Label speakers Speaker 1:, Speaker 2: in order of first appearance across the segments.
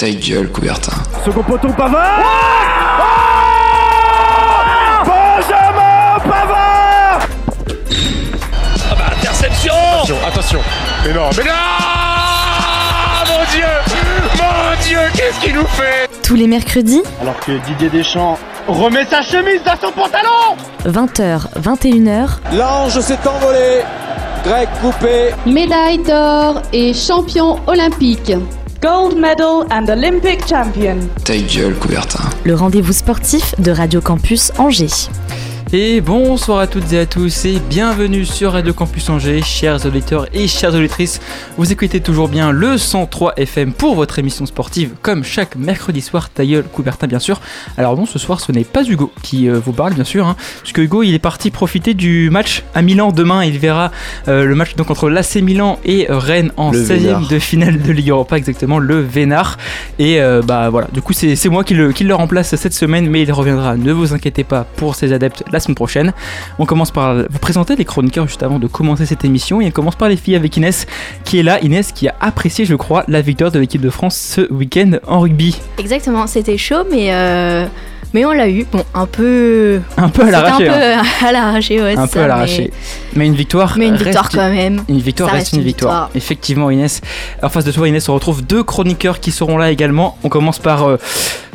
Speaker 1: Ta gueule, Coubertin.
Speaker 2: Second poteau, Pavard Benjamin Pavard
Speaker 3: Ah bah interception
Speaker 4: Attention, attention. Mais non, mais non Mon Dieu Mon Dieu, qu'est-ce qu'il nous fait
Speaker 5: Tous les mercredis,
Speaker 2: Alors que Didier Deschamps remet sa chemise dans son pantalon
Speaker 5: 20h, 21h,
Speaker 6: L'ange s'est envolé. Grec coupé.
Speaker 7: médaille d'or et champion olympique.
Speaker 8: Gold medal and Olympic champion.
Speaker 1: Ta gueule, Coubertin.
Speaker 5: le rendez-vous sportif de Radio Campus Angers.
Speaker 9: Et bonsoir à toutes et à tous et bienvenue sur Radio Campus Angers, chers auditeurs et chères auditrices. Vous écoutez toujours bien le 103 FM pour votre émission sportive, comme chaque mercredi soir, ta gueule, Coubertin bien sûr. Alors bon, ce soir ce n'est pas Hugo qui euh, vous parle bien sûr, hein, puisque Hugo il est parti profiter du match à Milan demain. Il verra euh, le match donc entre l'AC Milan et Rennes en
Speaker 6: Le
Speaker 9: 16e
Speaker 6: Vénard.
Speaker 9: de finale de Ligue Europa, exactement, le Vénard. Et euh, bah voilà, du coup c'est c'est moi qui le, qui le remplace cette semaine, mais il reviendra, ne vous inquiétez pas pour ses adeptes la semaine prochaine. On commence par vous présenter les chroniqueurs juste avant de commencer cette émission et on commence par les filles avec Inès qui est là, Inès qui a apprécié je crois la victoire de l'équipe de France ce week-end en rugby.
Speaker 10: Exactement, c'était chaud, mais, euh, mais on l'a eu. Bon, un peu.
Speaker 9: Un peu à l'arraché.
Speaker 10: Un
Speaker 9: hein.
Speaker 10: peu à l'arraché, ouais.
Speaker 9: Un peu
Speaker 10: ça,
Speaker 9: à l'arraché. Mais une victoire.
Speaker 10: Mais, mais une
Speaker 9: reste
Speaker 10: victoire quand même.
Speaker 9: Une victoire
Speaker 10: Ça
Speaker 9: reste,
Speaker 10: reste
Speaker 9: une
Speaker 10: une
Speaker 9: victoire.
Speaker 10: victoire.
Speaker 9: Effectivement, Inès. En face de toi, Inès, on retrouve deux chroniqueurs qui seront là également. On commence par euh,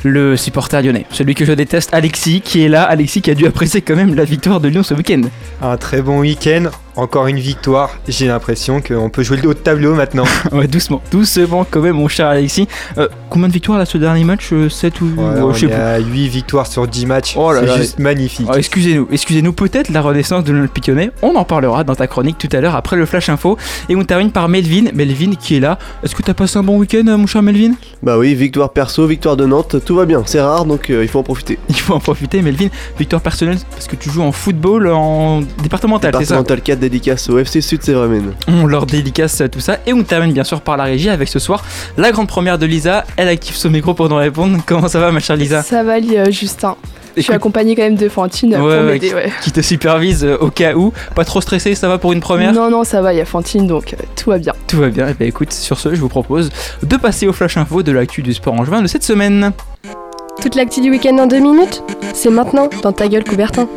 Speaker 9: le supporter lyonnais, celui que je déteste, Alexis, qui est là. Alexis qui a dû apprécier quand même la victoire de Lyon ce week-end.
Speaker 11: Un très bon week-end, encore une victoire. J'ai l'impression qu'on peut jouer le haut de tableau maintenant.
Speaker 9: ouais, doucement, doucement quand même, mon cher Alexis. Euh, combien de victoires là ce dernier match 7 ou
Speaker 11: Ouais,
Speaker 9: ouais,
Speaker 11: on
Speaker 9: je sais
Speaker 11: est
Speaker 9: plus.
Speaker 11: à 8 victoires sur 10 matchs.
Speaker 9: Oh là
Speaker 11: C'est
Speaker 9: là.
Speaker 11: juste magnifique.
Speaker 9: Oh, excusez-nous, excusez-nous, peut-être la renaissance de l'Olympique lyonnais. On en parlera dans ta chronique tout à l'heure après le Flash Info. Et on termine par Melvin. Melvin qui est là. Est-ce que t'as passé un bon week-end, euh, mon cher Melvin?
Speaker 6: Bah oui, victoire perso, victoire de Nantes, tout va bien. C'est rare donc euh, il faut en profiter.
Speaker 9: Il faut en profiter, Melvin. Victoire personnelle parce que tu joues en football en départemental, c'est ça?
Speaker 6: Départemental 4 dédicace au FC Sud Sévramen.
Speaker 9: On leur dédicace tout ça. Et on termine bien sûr par la régie avec ce soir la grande première de Lisa. Elle active son micro pour nous répondre. Comment ça va, ma chère Lisa?
Speaker 8: Ça va, Justin. Je suis accompagnée quand même de Fantine
Speaker 9: Ouais,
Speaker 8: pour
Speaker 9: ouais,
Speaker 8: m'aider, ouais.
Speaker 9: Qui te supervise euh, au cas où. Pas trop stressé, ça va pour une première?
Speaker 8: Non, non, ça va, il y a Fantine, donc euh, tout va bien.
Speaker 9: Tout va bien. Et ben écoute, sur ce, je vous propose de passer au flash info de l'actu du sport angevin de cette semaine.
Speaker 8: Toute l'actu du week-end en deux minutes C'est maintenant, dans ta gueule, Coubertin.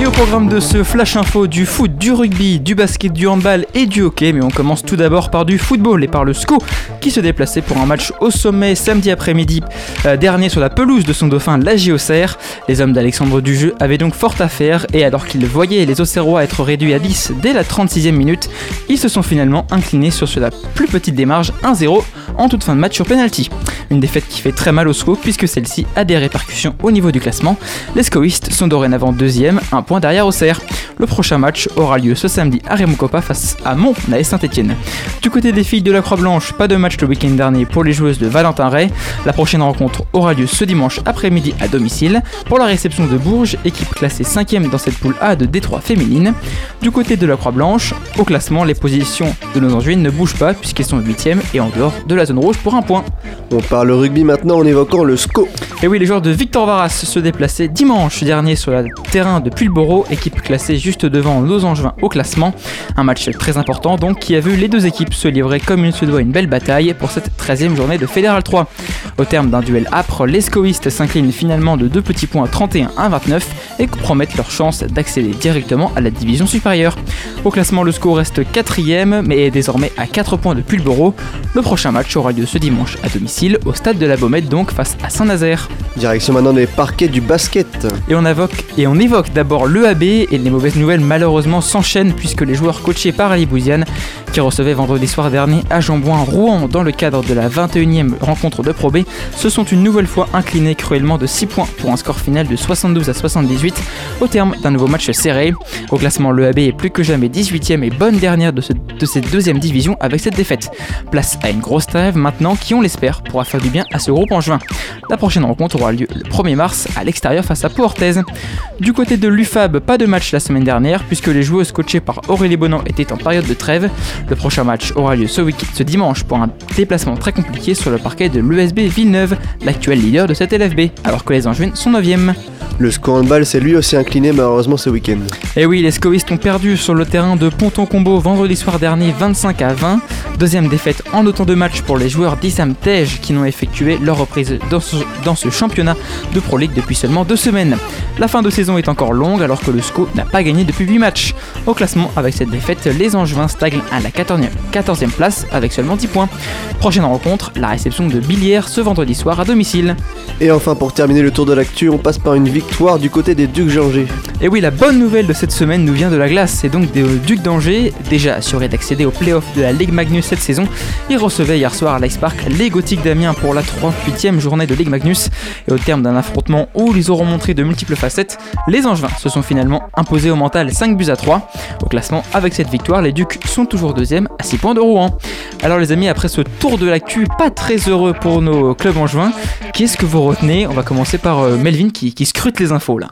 Speaker 9: Et au programme de ce flash info du foot, du rugby, du basket, du handball et du hockey, mais on commence tout d'abord par du football et par le SCO qui se déplaçait pour un match au sommet samedi après-midi euh, dernier sur la pelouse de son dauphin, la JOCR. Les hommes d'Alexandre Dujeu avaient donc fort à faire et alors qu'ils voyaient les Auxerrois être réduits à 10 dès la 36e minute, ils se sont finalement inclinés sur la plus petite démarche 1-0 en toute fin de match sur penalty. Une défaite qui fait très mal au SCO puisque a des répercussions au niveau du classement. Les SCOistes sont dorénavant deuxième, un point derrière Auxerre. Le prochain match aura lieu ce samedi à Raymond face à Mont à Saint-Etienne. Du côté des filles de la Croix-Blanche, pas de match le week-end dernier pour les joueuses de Valentin Ray. La prochaine rencontre aura lieu ce dimanche après-midi à domicile pour la réception de Bourges, équipe classée 5ème dans cette poule A de Détroit féminine. Du côté de la Croix-Blanche, au classement, les positions de nos Angevines ne bougent pas puisqu'elles sont 8ème et en dehors de la zone rouge pour un point.
Speaker 6: On parle rugby maintenant en évoquant le SCO.
Speaker 9: Et oui, les joueurs de Victor Varas se déplaçaient dimanche dernier sur le terrain de Pulboro, équipe classée juste devant nos Angevins au classement. Un match très important donc qui a vu les deux équipes se livrer comme il se doit une belle bataille pour cette 13e journée de Fédéral 3. Au terme d'un duel âpre, les scoïstes s'inclinent finalement de deux petits points 31 à 29 et compromettent leur chance d'accéder directement à la division supérieure. Au classement, le score reste 4ème mais est désormais à 4 points de Pulboro. Le prochain match aura lieu ce dimanche à domicile au stade de la Baumette donc face à Saint-Nazaire.
Speaker 6: Direction maintenant des parquets du basket.
Speaker 9: Et on, évoque, et on évoque d'abord l'EAB et les mauvaises nouvelles malheureusement s'enchaînent puisque les joueurs coachés par Ali Bouziane qui recevait vendredi soir dernier à Jambouin Rouen dans le cadre de la 21e rencontre de Pro B se sont une nouvelle fois inclinés cruellement de 6 points pour un score final de 72 à 78 au terme d'un nouveau match serré. Au classement, l'EAB est plus que jamais 18e et bonne dernière de, ce- de cette deuxième division avec cette défaite. Place à une grosse trêve maintenant qui, on l'espère, pourra faire du bien à ce groupe en juin. La prochaine rencontre aura lieu le 1er mars à l'extérieur face à Pau Orthez. Du côté de l'UFAB, pas de match la semaine dernière puisque les joueuses coachées par Aurélie Bonan étaient en période de trêve. Le prochain match aura lieu ce, week ce dimanche pour un déplacement très compliqué sur le parquet de l'USB Villeneuve, l'actuel leader de cette LFB, alors que les Angevines sont 9e.
Speaker 6: Le score handball s'est lui aussi incliné malheureusement ce week-end.
Speaker 9: Et oui, les scoristes ont perdu sur le terrain de Ponton-Combo vendredi soir dernier 25 à 20. Deuxième défaite en autant de matchs pour les joueurs d'Issam Tej qui n'ont effectué leur reprise dans ce, dans ce championnat de Pro League depuis seulement deux semaines. La fin de saison est encore longue alors que le SCO n'a pas gagné depuis 8 matchs. Au classement, avec cette défaite, les Angevins stagnent à la 14e, 14e place avec seulement 10 points. Prochaine rencontre, la réception de Billière ce vendredi soir à domicile.
Speaker 6: Et enfin, pour terminer le tour de l'actu, on passe par une victoire du côté des Ducs d'Angers.
Speaker 9: Et oui, la bonne nouvelle de cette semaine nous vient de la glace. C'est donc des Ducs d'Angers, déjà assurés d'accéder au playoff de la Ligue Magnus cette saison. Ils recevaient hier soir à l'Ice Park les Gothiques d'Amiens pour la 38e journée de Ligue Magnus. Et au terme d'un affrontement où ils auront montré de multiples facettes, les Angevins se sont finalement imposés au mental 5 buts à 3. Au classement, avec cette victoire, les Ducs sont toujours deuxième à 6 points de Rouen. Alors les amis, après ce tour de l'actu pas très heureux pour nos clubs angevins, qu'est-ce que vous retenez? On va commencer par euh, Melvin qui scrute les infos là.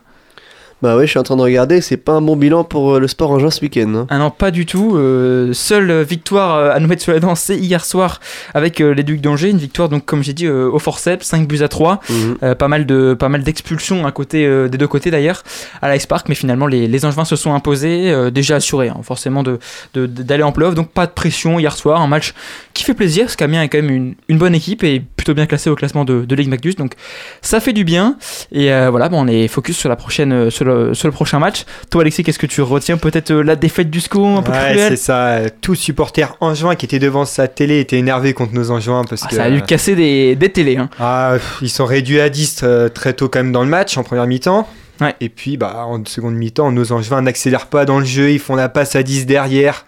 Speaker 6: Bah ouais, je suis en train de regarder, c'est pas un bon bilan pour euh, le sport en juin ce week-end. Hein.
Speaker 9: Ah non, pas du tout. Euh, seule victoire euh, à nous mettre sur la dent, c'est hier soir avec euh, les Ducs d'Angers. Une victoire, donc, comme j'ai dit, euh, au forceps, 5 buts à 3.
Speaker 6: Mhm.
Speaker 9: Pas mal de pas mal d'expulsions à côté des deux côtés d'ailleurs à l'Ice Park, mais finalement les, les Angevins se sont imposés, déjà assurés hein, forcément de de- d'aller en playoff. Donc pas de pression hier soir, un match qui fait plaisir, parce qu'Amiens est quand même une, une bonne équipe et plutôt bien classé au classement de, de Ligue Magnus. Donc ça fait du bien. Et voilà, bon, on est focus sur la prochaine, sur le, sur le prochain match. Toi, Alexis, qu'est-ce que tu retiens Peut-être euh, la défaite du SCO, un peu
Speaker 11: Ouais, c'est ça. Tout supporter angevin qui était devant sa télé était énervé contre nos angevins parce
Speaker 9: Ah,
Speaker 11: que
Speaker 9: Ça a dû casser des, des télés. Hein.
Speaker 11: ah, pff, ils sont réduits à 10 euh, très tôt quand même dans le match en première mi-temps.
Speaker 9: Ouais.
Speaker 11: Et puis bah en seconde mi-temps, nos angevins n'accélèrent pas dans le jeu, ils font la passe à 10 derrière.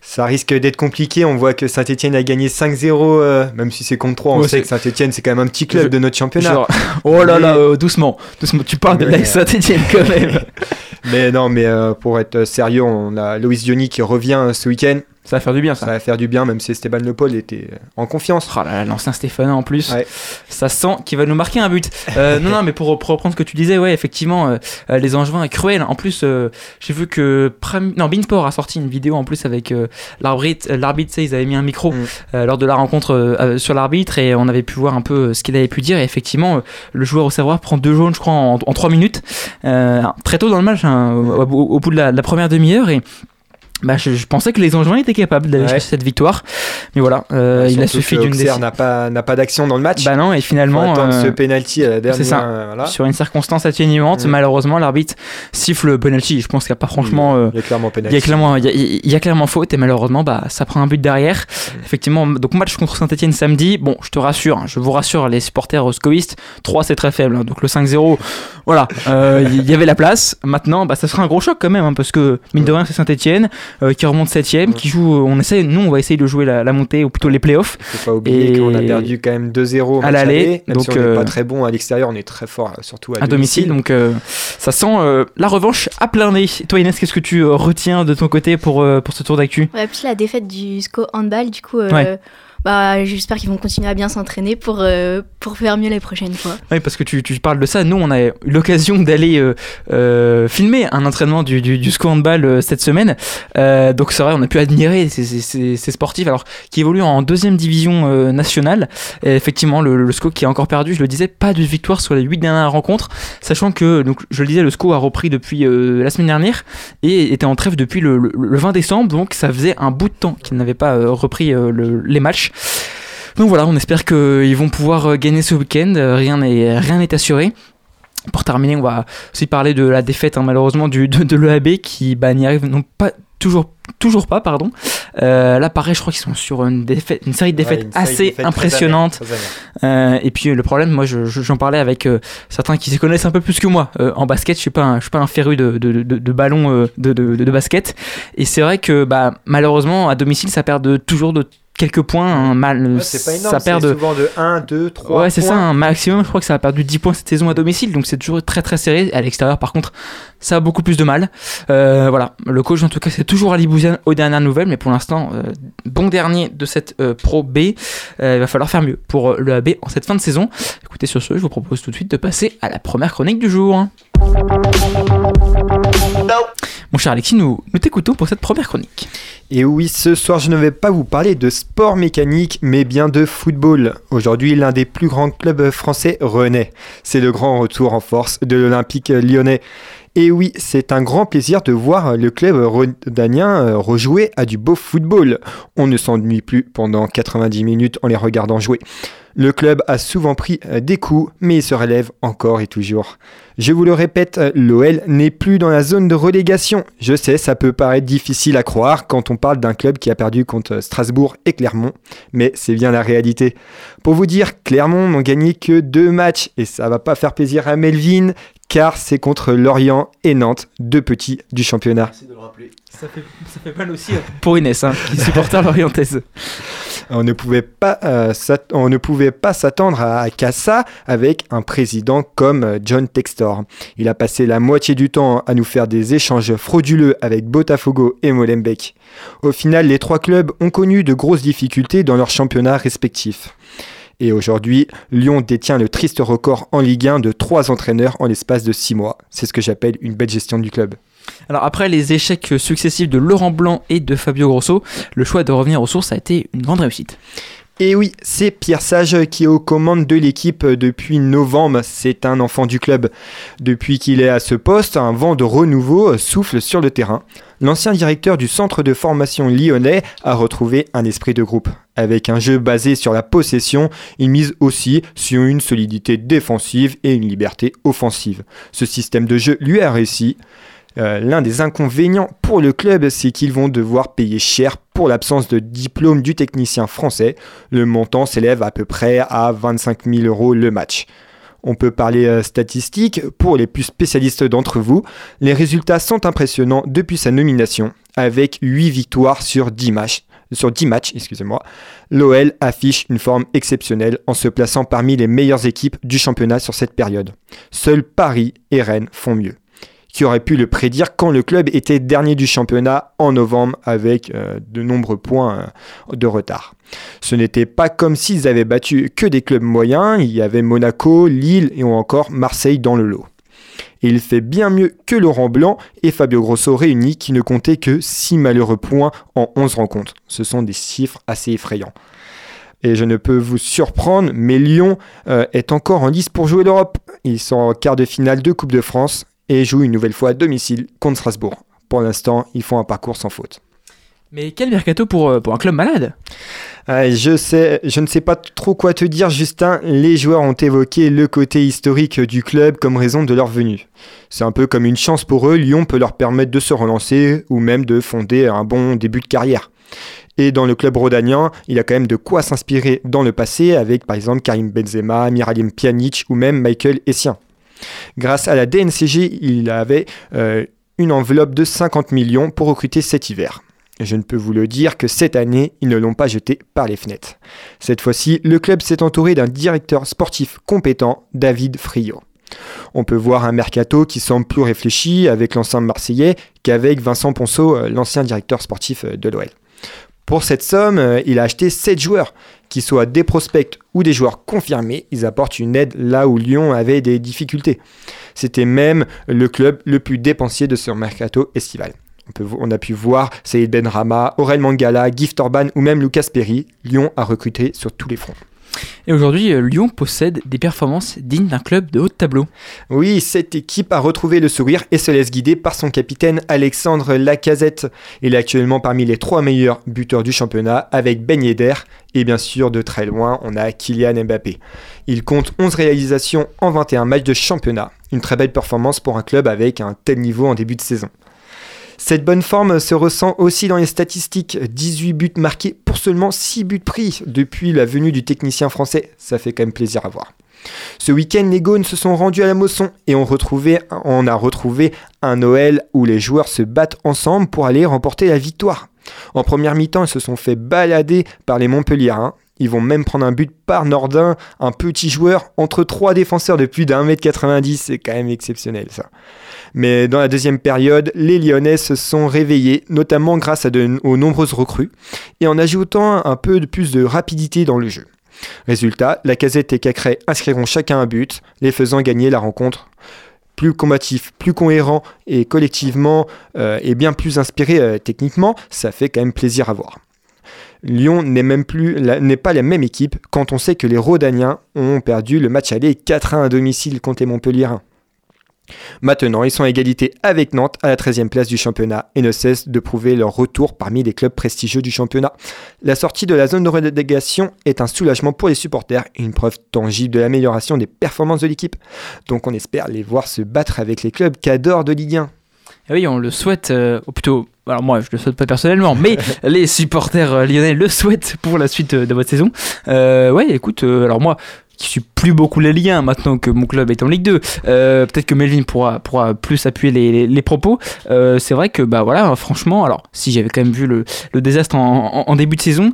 Speaker 11: Ça risque d'être compliqué. On voit que Saint-Etienne a gagné 5-0, euh, même si c'est contre 3. On
Speaker 9: Ouais,
Speaker 11: sait que Saint-Etienne, c'est quand même un petit club
Speaker 9: Je-
Speaker 11: de notre championnat.
Speaker 9: Genre, oh là là, euh, doucement, doucement. Tu parles de
Speaker 11: Mais-
Speaker 9: la Saint-Etienne quand même.
Speaker 11: Mais non, mais euh, pour être sérieux, on a Loïs Diony qui revient ce week-end.
Speaker 9: Ça va faire du bien,
Speaker 11: Ça
Speaker 9: ça.
Speaker 11: va faire du bien, même si Esteban Le Paul était euh, en confiance.
Speaker 9: Oh là là, l'ancien Stéphane en plus.
Speaker 11: Ouais.
Speaker 9: Ça sent qu'il va nous marquer un but. Euh, non, non, mais pour, pour reprendre ce que tu disais, ouais, effectivement, euh, euh, les Angevins est cruel. En plus, euh, j'ai vu que Pram- non, Beansport a sorti une vidéo en plus avec l'arbitre. L'arbitre, ils avaient mis un micro
Speaker 11: Mm.
Speaker 9: lors de la rencontre sur l'arbitre et on avait pu voir un peu ce qu'il avait pu dire. Et effectivement, le joueur au savoir prend deux jaunes, je crois, en, en trois minutes, très tôt dans le match, hein, au, au- au bout de la, de la première demi-heure et. Bah, je, je pensais que les Angevins étaient capables d'aller
Speaker 11: Ouais.
Speaker 9: chercher cette victoire, mais voilà, euh, il a suffi d'une décision.
Speaker 11: n'a pas, n'a pas d'action dans le match.
Speaker 9: Bah non, et finalement,
Speaker 11: attendre
Speaker 9: euh,
Speaker 11: ce penalty à la dernière.
Speaker 9: c'est ça.
Speaker 11: euh, voilà.
Speaker 9: sur une circonstance atténuante,
Speaker 11: Mm.
Speaker 9: malheureusement, l'arbitre siffle le penalty. Je pense qu'il n'y a pas franchement. euh,
Speaker 11: Il y a clairement
Speaker 9: il y, a
Speaker 11: penalty.
Speaker 9: clairement, il, y a, il y a clairement faute et malheureusement bah, ça prend un but derrière. Effectivement, donc match contre Saint-Etienne samedi. Bon, je te rassure, hein, je vous rassure, les supporters scoistes, 3 c'est très faible. hein. donc le 5-0, voilà, il y avait la place. Maintenant, bah, ça sera un gros choc quand même hein, parce que mine de rien, c'est Saint-Etienne qui remonte 7ème, qui joue. On essaie, nous, on va essayer de jouer la, la montée ou plutôt les playoffs.
Speaker 11: Faut pas oublier
Speaker 9: Et-
Speaker 11: qu'on a perdu quand même 2-0 au
Speaker 9: À l'aller, donc,
Speaker 11: si on n'est
Speaker 9: euh,
Speaker 11: pas très bon à l'extérieur, on est très fort, euh, surtout à,
Speaker 9: à domicile. Donc euh, ça sent euh, la revanche à plein nez. Toi Inès, qu'est-ce que tu euh, retiens de ton côté pour, euh, pour ce tour d'actu?
Speaker 10: Ouais, puis la défaite du SCO handball, du coup, euh,
Speaker 9: Ouais.
Speaker 10: bah, j'espère qu'ils vont continuer à bien s'entraîner pour, euh, pour faire mieux les prochaines fois.
Speaker 9: Oui, parce que tu, parles de ça. Nous, on a eu l'occasion d'aller euh, euh, filmer un entraînement du, du, du SCO handball euh, cette semaine. Donc c'est vrai, on a pu admirer ces, sportifs alors qui évoluent en deuxième division nationale. Effectivement, le, le SCO qui a encore perdu, je le disais, pas de victoire sur les huit dernières rencontres, sachant que, je le disais, le SCO a repris depuis la semaine dernière et était en trêve depuis le, le- le 20 décembre. Donc ça faisait un bout de temps qu'il n'avait pas repris le- les matchs. Donc voilà, on espère qu'ils vont pouvoir euh, gagner ce week-end. Euh, Rien n'est rien n'est assuré. Pour terminer, on va aussi parler de la défaite hein, malheureusement du, de, de l'EAB qui bah, n'y arrive non pas toujours toujours pas pardon. Euh, là pareil, je crois qu'ils sont sur une défaite, une série de défaites
Speaker 11: Ouais,
Speaker 9: assez
Speaker 11: défaites très
Speaker 9: impressionnante.
Speaker 11: très.
Speaker 9: Euh, et puis le problème, moi je- je- j'en parlais avec euh, certains qui se connaissent un peu plus que moi en basket. Je suis pas un, je suis pas un féru de, de, de, de ballon de, de, de basket. Et c'est vrai que bah, malheureusement à domicile ça perd de, toujours de quelques points. hein, mal,
Speaker 11: Ouais, c'est pas énorme,
Speaker 9: ça perd
Speaker 11: souvent de 1, 2, 3
Speaker 9: Ouais, c'est ça, un maximum. Je crois que ça a perdu 10 points cette saison à domicile, donc c'est toujours très très serré. À l'extérieur, par contre, ça a beaucoup plus de mal. Euh, voilà, le coach en tout cas, c'est toujours Ali Bouziane aux dernières nouvelles, mais pour l'instant, euh, bon dernier de cette euh, Pro B. Euh, il va falloir faire mieux pour le AB en cette fin de saison. Écoutez, sur ce, je vous propose tout de suite de passer à la première chronique du jour. Mon cher Alexis, nous, nous t'écoutons pour cette première chronique.
Speaker 11: Et oui, ce soir, je ne vais pas vous parler de sport mécanique, mais bien de football. Aujourd'hui, l'un des plus grands clubs français renaît. C'est le grand retour en force de l'Olympique lyonnais. Et oui, c'est un grand plaisir de voir le club rodanien euh, rejouer à du beau football. On ne s'ennuie plus pendant 90 minutes en les regardant jouer. Le club a souvent pris euh, des coups, mais il se relève encore et toujours. Je vous le répète, euh, l'OL n'est plus dans la zone de relégation. Je sais, ça peut paraître difficile à croire quand on parle d'un club qui a perdu contre Strasbourg et Clermont, mais c'est bien la réalité. Pour vous dire, Clermont n'ont gagné que deux matchs et ça va pas faire plaisir à Melvin, car c'est contre Lorient et Nantes, deux petits du championnat.
Speaker 6: Merci de le rappeler.
Speaker 9: Ça fait, ça fait mal aussi pour Inès, hein, qui supporte l'Orientaise.
Speaker 11: On ne pouvait pas, euh, on ne pouvait pas s'attendre à, ça avec un président comme euh, John Textor. Il a passé la moitié du temps à nous faire des échanges frauduleux avec Botafogo et Molenbeek. Au final, les trois clubs ont connu de grosses difficultés dans leurs championnats respectifs. Et aujourd'hui, Lyon détient le triste record en Ligue 1 de trois entraîneurs en l'espace de six mois. C'est ce que j'appelle une belle gestion du club.
Speaker 9: Alors après les échecs successifs de Laurent Blanc et de Fabio Grosso, le choix de revenir aux sources a été une grande réussite.
Speaker 11: Et oui, c'est Pierre Sage qui est aux commandes de l'équipe depuis novembre. C'est un enfant du club. Depuis qu'il est à ce poste, un vent de renouveau souffle sur le terrain. L'ancien directeur du centre de formation lyonnais a retrouvé un esprit de groupe. Avec un jeu basé sur la possession, il mise aussi sur une solidité défensive et une liberté offensive. Ce système de jeu lui a réussi. Euh, L'un des inconvénients pour le club, c'est qu'ils vont devoir payer cher pour l'absence de diplôme du technicien français. Le montant s'élève à peu près à 25 000 euros le match. On peut parler euh, statistiques pour les plus spécialistes d'entre vous. Les résultats sont impressionnants depuis sa nomination, avec 8 victoires sur 10 matchs. Sur 10 matchs, excusez-moi, l'OL affiche une forme exceptionnelle en se plaçant parmi les meilleures équipes du championnat sur cette période. Seuls Paris et Rennes font mieux qui aurait pu le prédire quand le club était dernier du championnat en novembre avec euh, de nombreux points euh, de retard. Ce n'était pas comme s'ils avaient battu que des clubs moyens, il y avait Monaco, Lille et encore Marseille dans le lot. Il fait bien mieux que Laurent Blanc et Fabio Grosso réunis qui ne comptaient que 6 malheureux points en 11 rencontres. Ce sont des chiffres assez effrayants. Et je ne peux vous surprendre, mais Lyon euh, est encore en lice pour jouer l'Europe. Ils sont en quart de finale de Coupe de France et jouent une nouvelle fois à domicile contre Strasbourg. Pour l'instant, ils font un parcours sans faute.
Speaker 9: Mais quel mercato pour, euh, pour un club malade?
Speaker 11: Euh, je, sais, je ne sais pas trop quoi te dire, Justin. Les joueurs ont évoqué le côté historique du club comme raison de leur venue. C'est un peu comme une chance pour eux. Lyon peut leur permettre de se relancer ou même de fonder un bon début de carrière. Et dans le club rodanien, il a quand même de quoi s'inspirer dans le passé avec par exemple Karim Benzema, Miralim Pjanic ou même Michael Essien. Grâce à la DNCG, il avait euh, une enveloppe de 50 millions pour recruter cet hiver. Je ne peux vous le dire que cette année, ils ne l'ont pas jeté par les fenêtres. Cette fois-ci, le club s'est entouré d'un directeur sportif compétent, David Friot. On peut voir un mercato qui semble plus réfléchi avec l'ancien Marseillais qu'avec Vincent Ponceau, euh, l'ancien directeur sportif euh, de l'OL. Pour cette somme, il a acheté 7 joueurs, qu'ils soient des prospects ou des joueurs confirmés, ils apportent une aide là où Lyon avait des difficultés. C'était même le club le plus dépensier de ce mercato estival. On a pu voir Saïd Benrama, Aurel Mangala, Gift Orban ou même Lucas Perry. Lyon a recruté sur tous les fronts.
Speaker 9: Et aujourd'hui, euh, Lyon possède des performances dignes d'un club de haut tableau.
Speaker 11: Oui, cette équipe a retrouvé le sourire et se laisse guider par son capitaine Alexandre Lacazette. Il est actuellement parmi les trois meilleurs buteurs du championnat avec Ben Yedder et bien sûr de très loin, on a Kylian Mbappé. Il compte 11 réalisations en 21 matchs de championnat. Une très belle performance pour un club avec un tel niveau en début de saison. Cette bonne forme se ressent aussi dans les statistiques. 18 buts marqués pour seulement 6 buts pris depuis la venue du technicien français. Ça fait quand même plaisir à voir. Ce week-end, les Gaunes se sont rendus à la Mosson et on, a retrouvé un Noël où les joueurs se battent ensemble pour aller remporter la victoire. En première mi-temps, ils se sont fait balader par les Montpelliérains. Ils vont même prendre un but par Nordin, un petit joueur entre trois défenseurs de plus d'un mètre 90. C'est quand même exceptionnel ça. Mais dans la deuxième période, les Lyonnais se sont réveillés, notamment grâce aux nombreuses recrues, et en ajoutant un peu de plus de rapidité dans le jeu. Résultat, la casette et Cacré inscriront chacun un but, les faisant gagner la rencontre plus combatif, plus cohérent et collectivement euh, et bien plus inspiré euh, techniquement, ça fait quand même plaisir à voir. Lyon n'est même plus n'est pas la même équipe quand on sait que les Rodaniens ont perdu le match aller 4-1 à domicile contre les Montpellierins. Maintenant, ils sont à égalité avec Nantes à la 13e place du championnat et ne cessent de prouver leur retour parmi les clubs prestigieux du championnat. La sortie de la zone de relégation est un soulagement pour les supporters et une preuve tangible de l'amélioration des performances de l'équipe. Donc on espère les voir se battre avec les clubs qu'adore de Ligue 1.
Speaker 9: Eh oui, on le souhaite, euh, ou plutôt, alors moi je le souhaite pas personnellement, mais les supporters euh, lyonnais le souhaitent pour la suite euh, de votre saison. ouais, écoute, alors moi, qui suis plus beaucoup les liens maintenant que mon club est en Ligue 2. Peut-être que Melvin pourra, pourra plus appuyer les, les, propos. c'est vrai que, bah voilà, franchement, alors si j'avais quand même vu le, le désastre en, en, début de saison,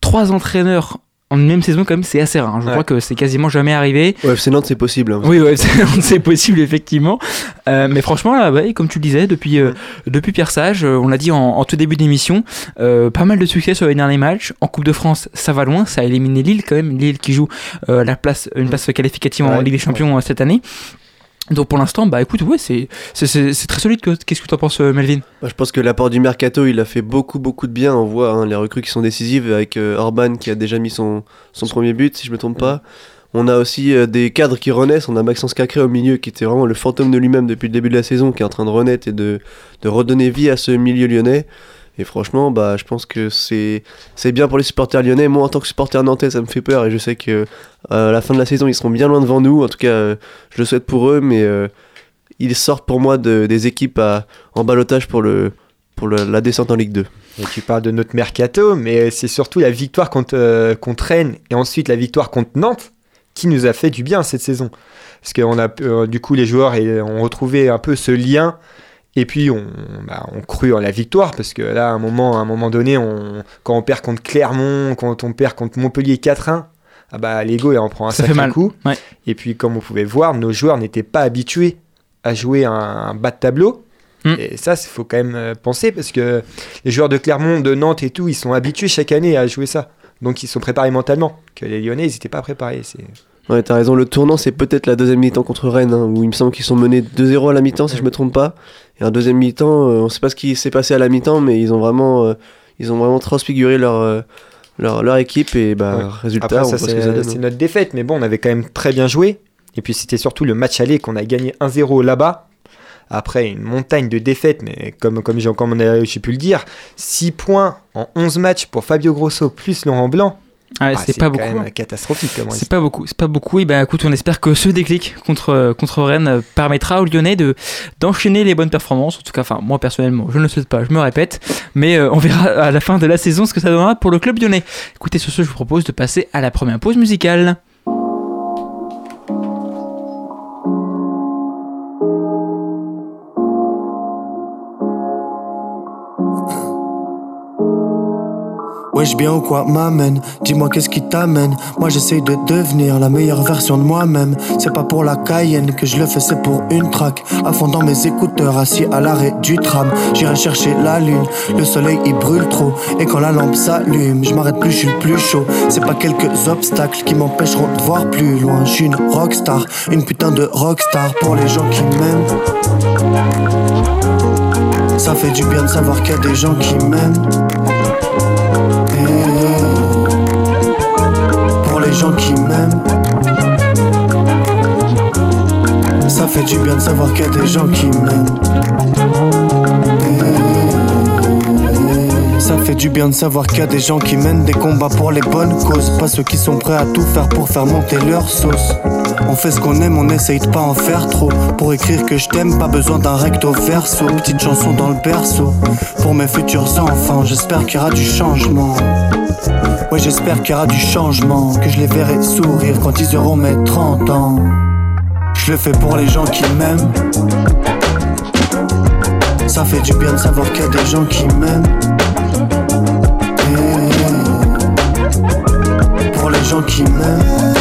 Speaker 9: trois entraîneurs en une même saison, quand même, c'est assez rare. Je crois que c'est quasiment jamais arrivé.
Speaker 6: Ouais, FC Nantes, c'est possible. Hein.
Speaker 9: Oui, ouais, c'est possible, effectivement. Euh, mais franchement, là, comme tu le disais, depuis, euh, depuis Pierre Sage, euh, on l'a dit en, tout début d'émission, pas mal de succès sur les derniers matchs. En Coupe de France, ça va loin. Ça a éliminé Lille, quand même. Lille qui joue la place, une place qualificative en Ligue des Champions cette année. Donc pour l'instant, bah écoute, ouais, c'est, très solide. Qu'est-ce que tu en penses, euh, Melvin?
Speaker 6: Bah, Je pense que l'apport du mercato, il a fait beaucoup, beaucoup de bien. On voit hein, les recrues qui sont décisives avec euh, Orban qui a déjà mis son, premier but, si je me trompe pas. On a aussi euh, des cadres qui renaissent. On a Maxence Cacré au milieu qui était vraiment le fantôme de lui-même depuis le début de la saison, qui est en train de renaître et de redonner vie à ce milieu lyonnais. Et franchement, bah, je pense que c'est, bien pour les supporters lyonnais. Moi, en tant que supporter nantais, ça me fait peur et je sais que euh, à la fin de la saison, ils seront bien loin devant nous. En tout cas, euh, je le souhaite pour eux, mais euh, ils sortent pour moi de, des équipes en balotage pour, le, pour la descente en Ligue 2.
Speaker 11: Et tu parles de notre mercato, mais c'est surtout la victoire contre, contre Rennes et ensuite la victoire contre Nantes qui nous a fait du bien cette saison. Parce qu'on a, du coup, les joueurs ont retrouvé un peu ce lien et puis on, bah, on crut en la victoire parce que là, à un moment, à un moment donné, on, quand on perd contre Clermont, quand on perd contre Montpellier 4-1, ah bah l'ego il en prend un
Speaker 9: Ça
Speaker 11: sacré
Speaker 9: fait mal.
Speaker 11: coup.
Speaker 9: Ouais.
Speaker 11: Et puis comme vous pouvez voir, nos joueurs n'étaient pas habitués à jouer un, bas de tableau.
Speaker 9: Mm.
Speaker 11: Et ça, il faut quand même euh, penser parce que les joueurs de Clermont, de Nantes et tout, ils sont habitués chaque année à jouer ça. Donc ils sont préparés mentalement. Que les Lyonnais, ils n'étaient pas préparés. C'est
Speaker 6: Ouais, t'as raison. Le tournant, c'est peut-être la deuxième mi-temps contre Rennes, hein, où il me semble qu'ils sont menés 2-0 à la mi-temps, si je me trompe pas. Et en deuxième mi-temps, euh, on sait pas ce qui s'est passé à la mi-temps, mais ils ont vraiment, euh, ils ont vraiment transfiguré leur, euh, leur, leur, équipe et bah,
Speaker 11: ouais.
Speaker 6: résultat,
Speaker 11: c'est notre défaite, mais bon, on avait quand même très bien joué. Et puis c'était surtout le match aller qu'on a gagné 1-0 là-bas. Après une montagne de défaites, mais comme, comme j'ai pu le dire, 6 points en 11 matchs pour Fabio Grosso plus Laurent Blanc.
Speaker 9: Ah,
Speaker 11: Ah,
Speaker 9: c'est pas
Speaker 11: quand
Speaker 9: beaucoup.
Speaker 11: même catastrophique. comment
Speaker 9: C'est pas beaucoup, c'est pas beaucoup. Et ben écoute, on espère que ce déclic contre contre Rennes euh, permettra aux Lyonnais de d'enchaîner les bonnes performances. En tout cas, enfin moi personnellement, je ne le souhaite pas, je me répète, mais euh, on verra à la fin de la saison ce que ça donnera pour le club lyonnais. Écoutez, sur ce, je vous propose de passer à la première pause musicale.
Speaker 12: Wesh bien ou quoi m'amène. Dis-moi qu'est-ce qui t'amène. Moi j'essaye de devenir la meilleure version de moi-même. C'est pas pour la Cayenne que je le fais c'est pour une track À fond dans mes écouteurs assis à l'arrêt du tram. J'irai chercher la lune. Le soleil il brûle trop. Et quand la lampe s'allume Je m'arrête plus je suis le plus chaud. C'est pas quelques obstacles qui m'empêcheront de voir plus loin. Je suis une rockstar Une putain de rockstar. Pour les gens qui m'aiment Ça fait du bien de savoir qu'il y a des gens qui m'aiment Ça fait du bien de savoir qu'il y a des gens qui m'aiment. Ça fait du bien de savoir qu'il y a des gens qui mènent des combats pour les bonnes causes. Pas ceux qui sont prêts à tout faire pour faire monter leur sauce. On fait ce qu'on aime, on essaye de pas en faire trop. Pour écrire que je t'aime, pas besoin d'un recto verso. Petite chanson dans le berceau. Pour mes futurs enfants, j'espère qu'il y aura du changement. Ouais, j'espère qu'il y aura du changement. Que je les verrai sourire quand ils auront mes 30 ans. Je le fais pour les gens qui m'aiment. Ça fait du bien de savoir qu'il y a des gens qui m'aiment. Et Pour les gens qui m'aiment.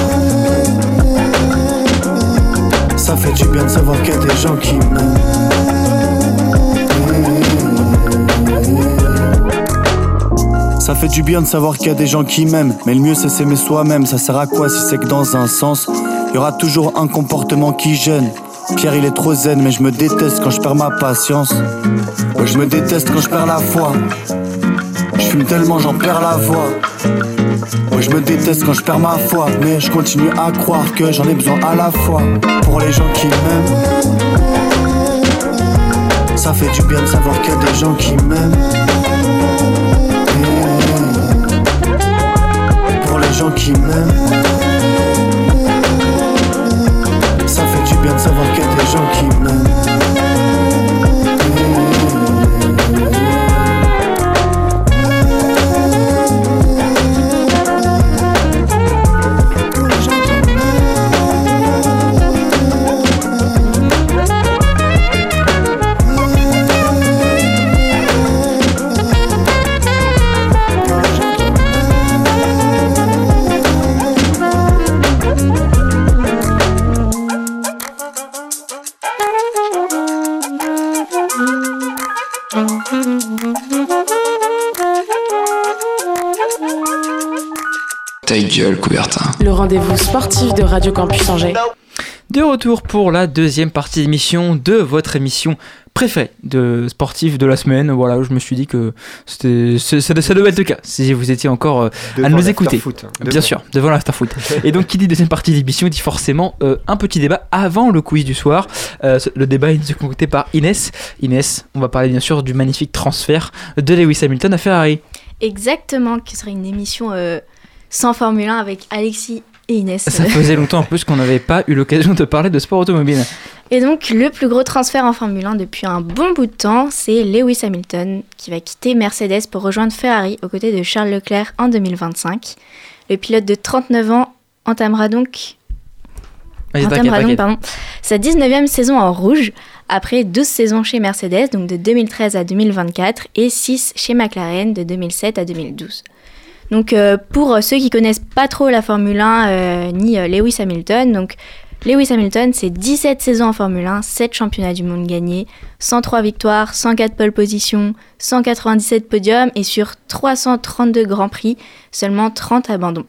Speaker 12: Ça fait du bien de savoir qu'il y a des gens qui m'aiment. Ça fait du bien de savoir qu'il y a des gens qui m'aiment. Mais le mieux c'est s'aimer soi-même. Ça sert à quoi si c'est que dans un sens, il y aura toujours un comportement qui gêne. Pierre il est trop zen, mais je me déteste quand je perds ma patience. Je me déteste quand je perds la foi. Je fume tellement, j'en perds la voix. Ouais, je me déteste quand je perds ma foi, mais je continue à croire que j'en ai besoin à la fois. Pour les gens qui m'aiment, ça fait du bien de savoir qu'il y a des gens qui m'aiment. Gens qui m'aiment,
Speaker 1: gueule, Coubertin.
Speaker 5: Le rendez-vous sportif de Radio Campus Angers.
Speaker 9: De retour pour la deuxième partie d'émission de votre émission préférée de sportif de la semaine. Voilà, je me suis dit que c'était, ça, ça devait être le cas si vous étiez encore euh, à nous écouter.
Speaker 11: foot, hein.
Speaker 9: Bien
Speaker 11: Devant.
Speaker 9: sûr, devant l'afterfoot. Et donc, qui dit deuxième partie d'émission dit forcément euh, un petit débat avant le quiz du soir. Euh, le débat est concocté par Inès. Inès, on va parler bien sûr du magnifique transfert de Lewis Hamilton à Ferrari.
Speaker 10: Exactement, qui serait une émission euh, sans Formule 1 avec Alexis et Inès.
Speaker 9: Ça faisait longtemps en plus qu'on n'avait pas eu l'occasion de parler de sport automobile.
Speaker 10: Et donc, le plus gros transfert en Formule 1 depuis un bon bout de temps, c'est Lewis Hamilton qui va quitter Mercedes pour rejoindre Ferrari aux côtés de Charles Leclerc en 2025. Le pilote de 39 ans entamera donc entamera donc pardon, sa 19e saison en rouge après 12 saisons chez Mercedes, donc de 2013 à 2024, et 6 chez McLaren de 2007 à 2012. Donc euh, pour ceux qui connaissent pas trop la Formule 1 euh, ni euh, Lewis Hamilton, donc Lewis Hamilton c'est 17 saisons en Formule 1, 7 championnats du monde gagnés, 103 victoires, 104 pole positions, 197 podiums et sur 332 grands prix, seulement 30 abandons.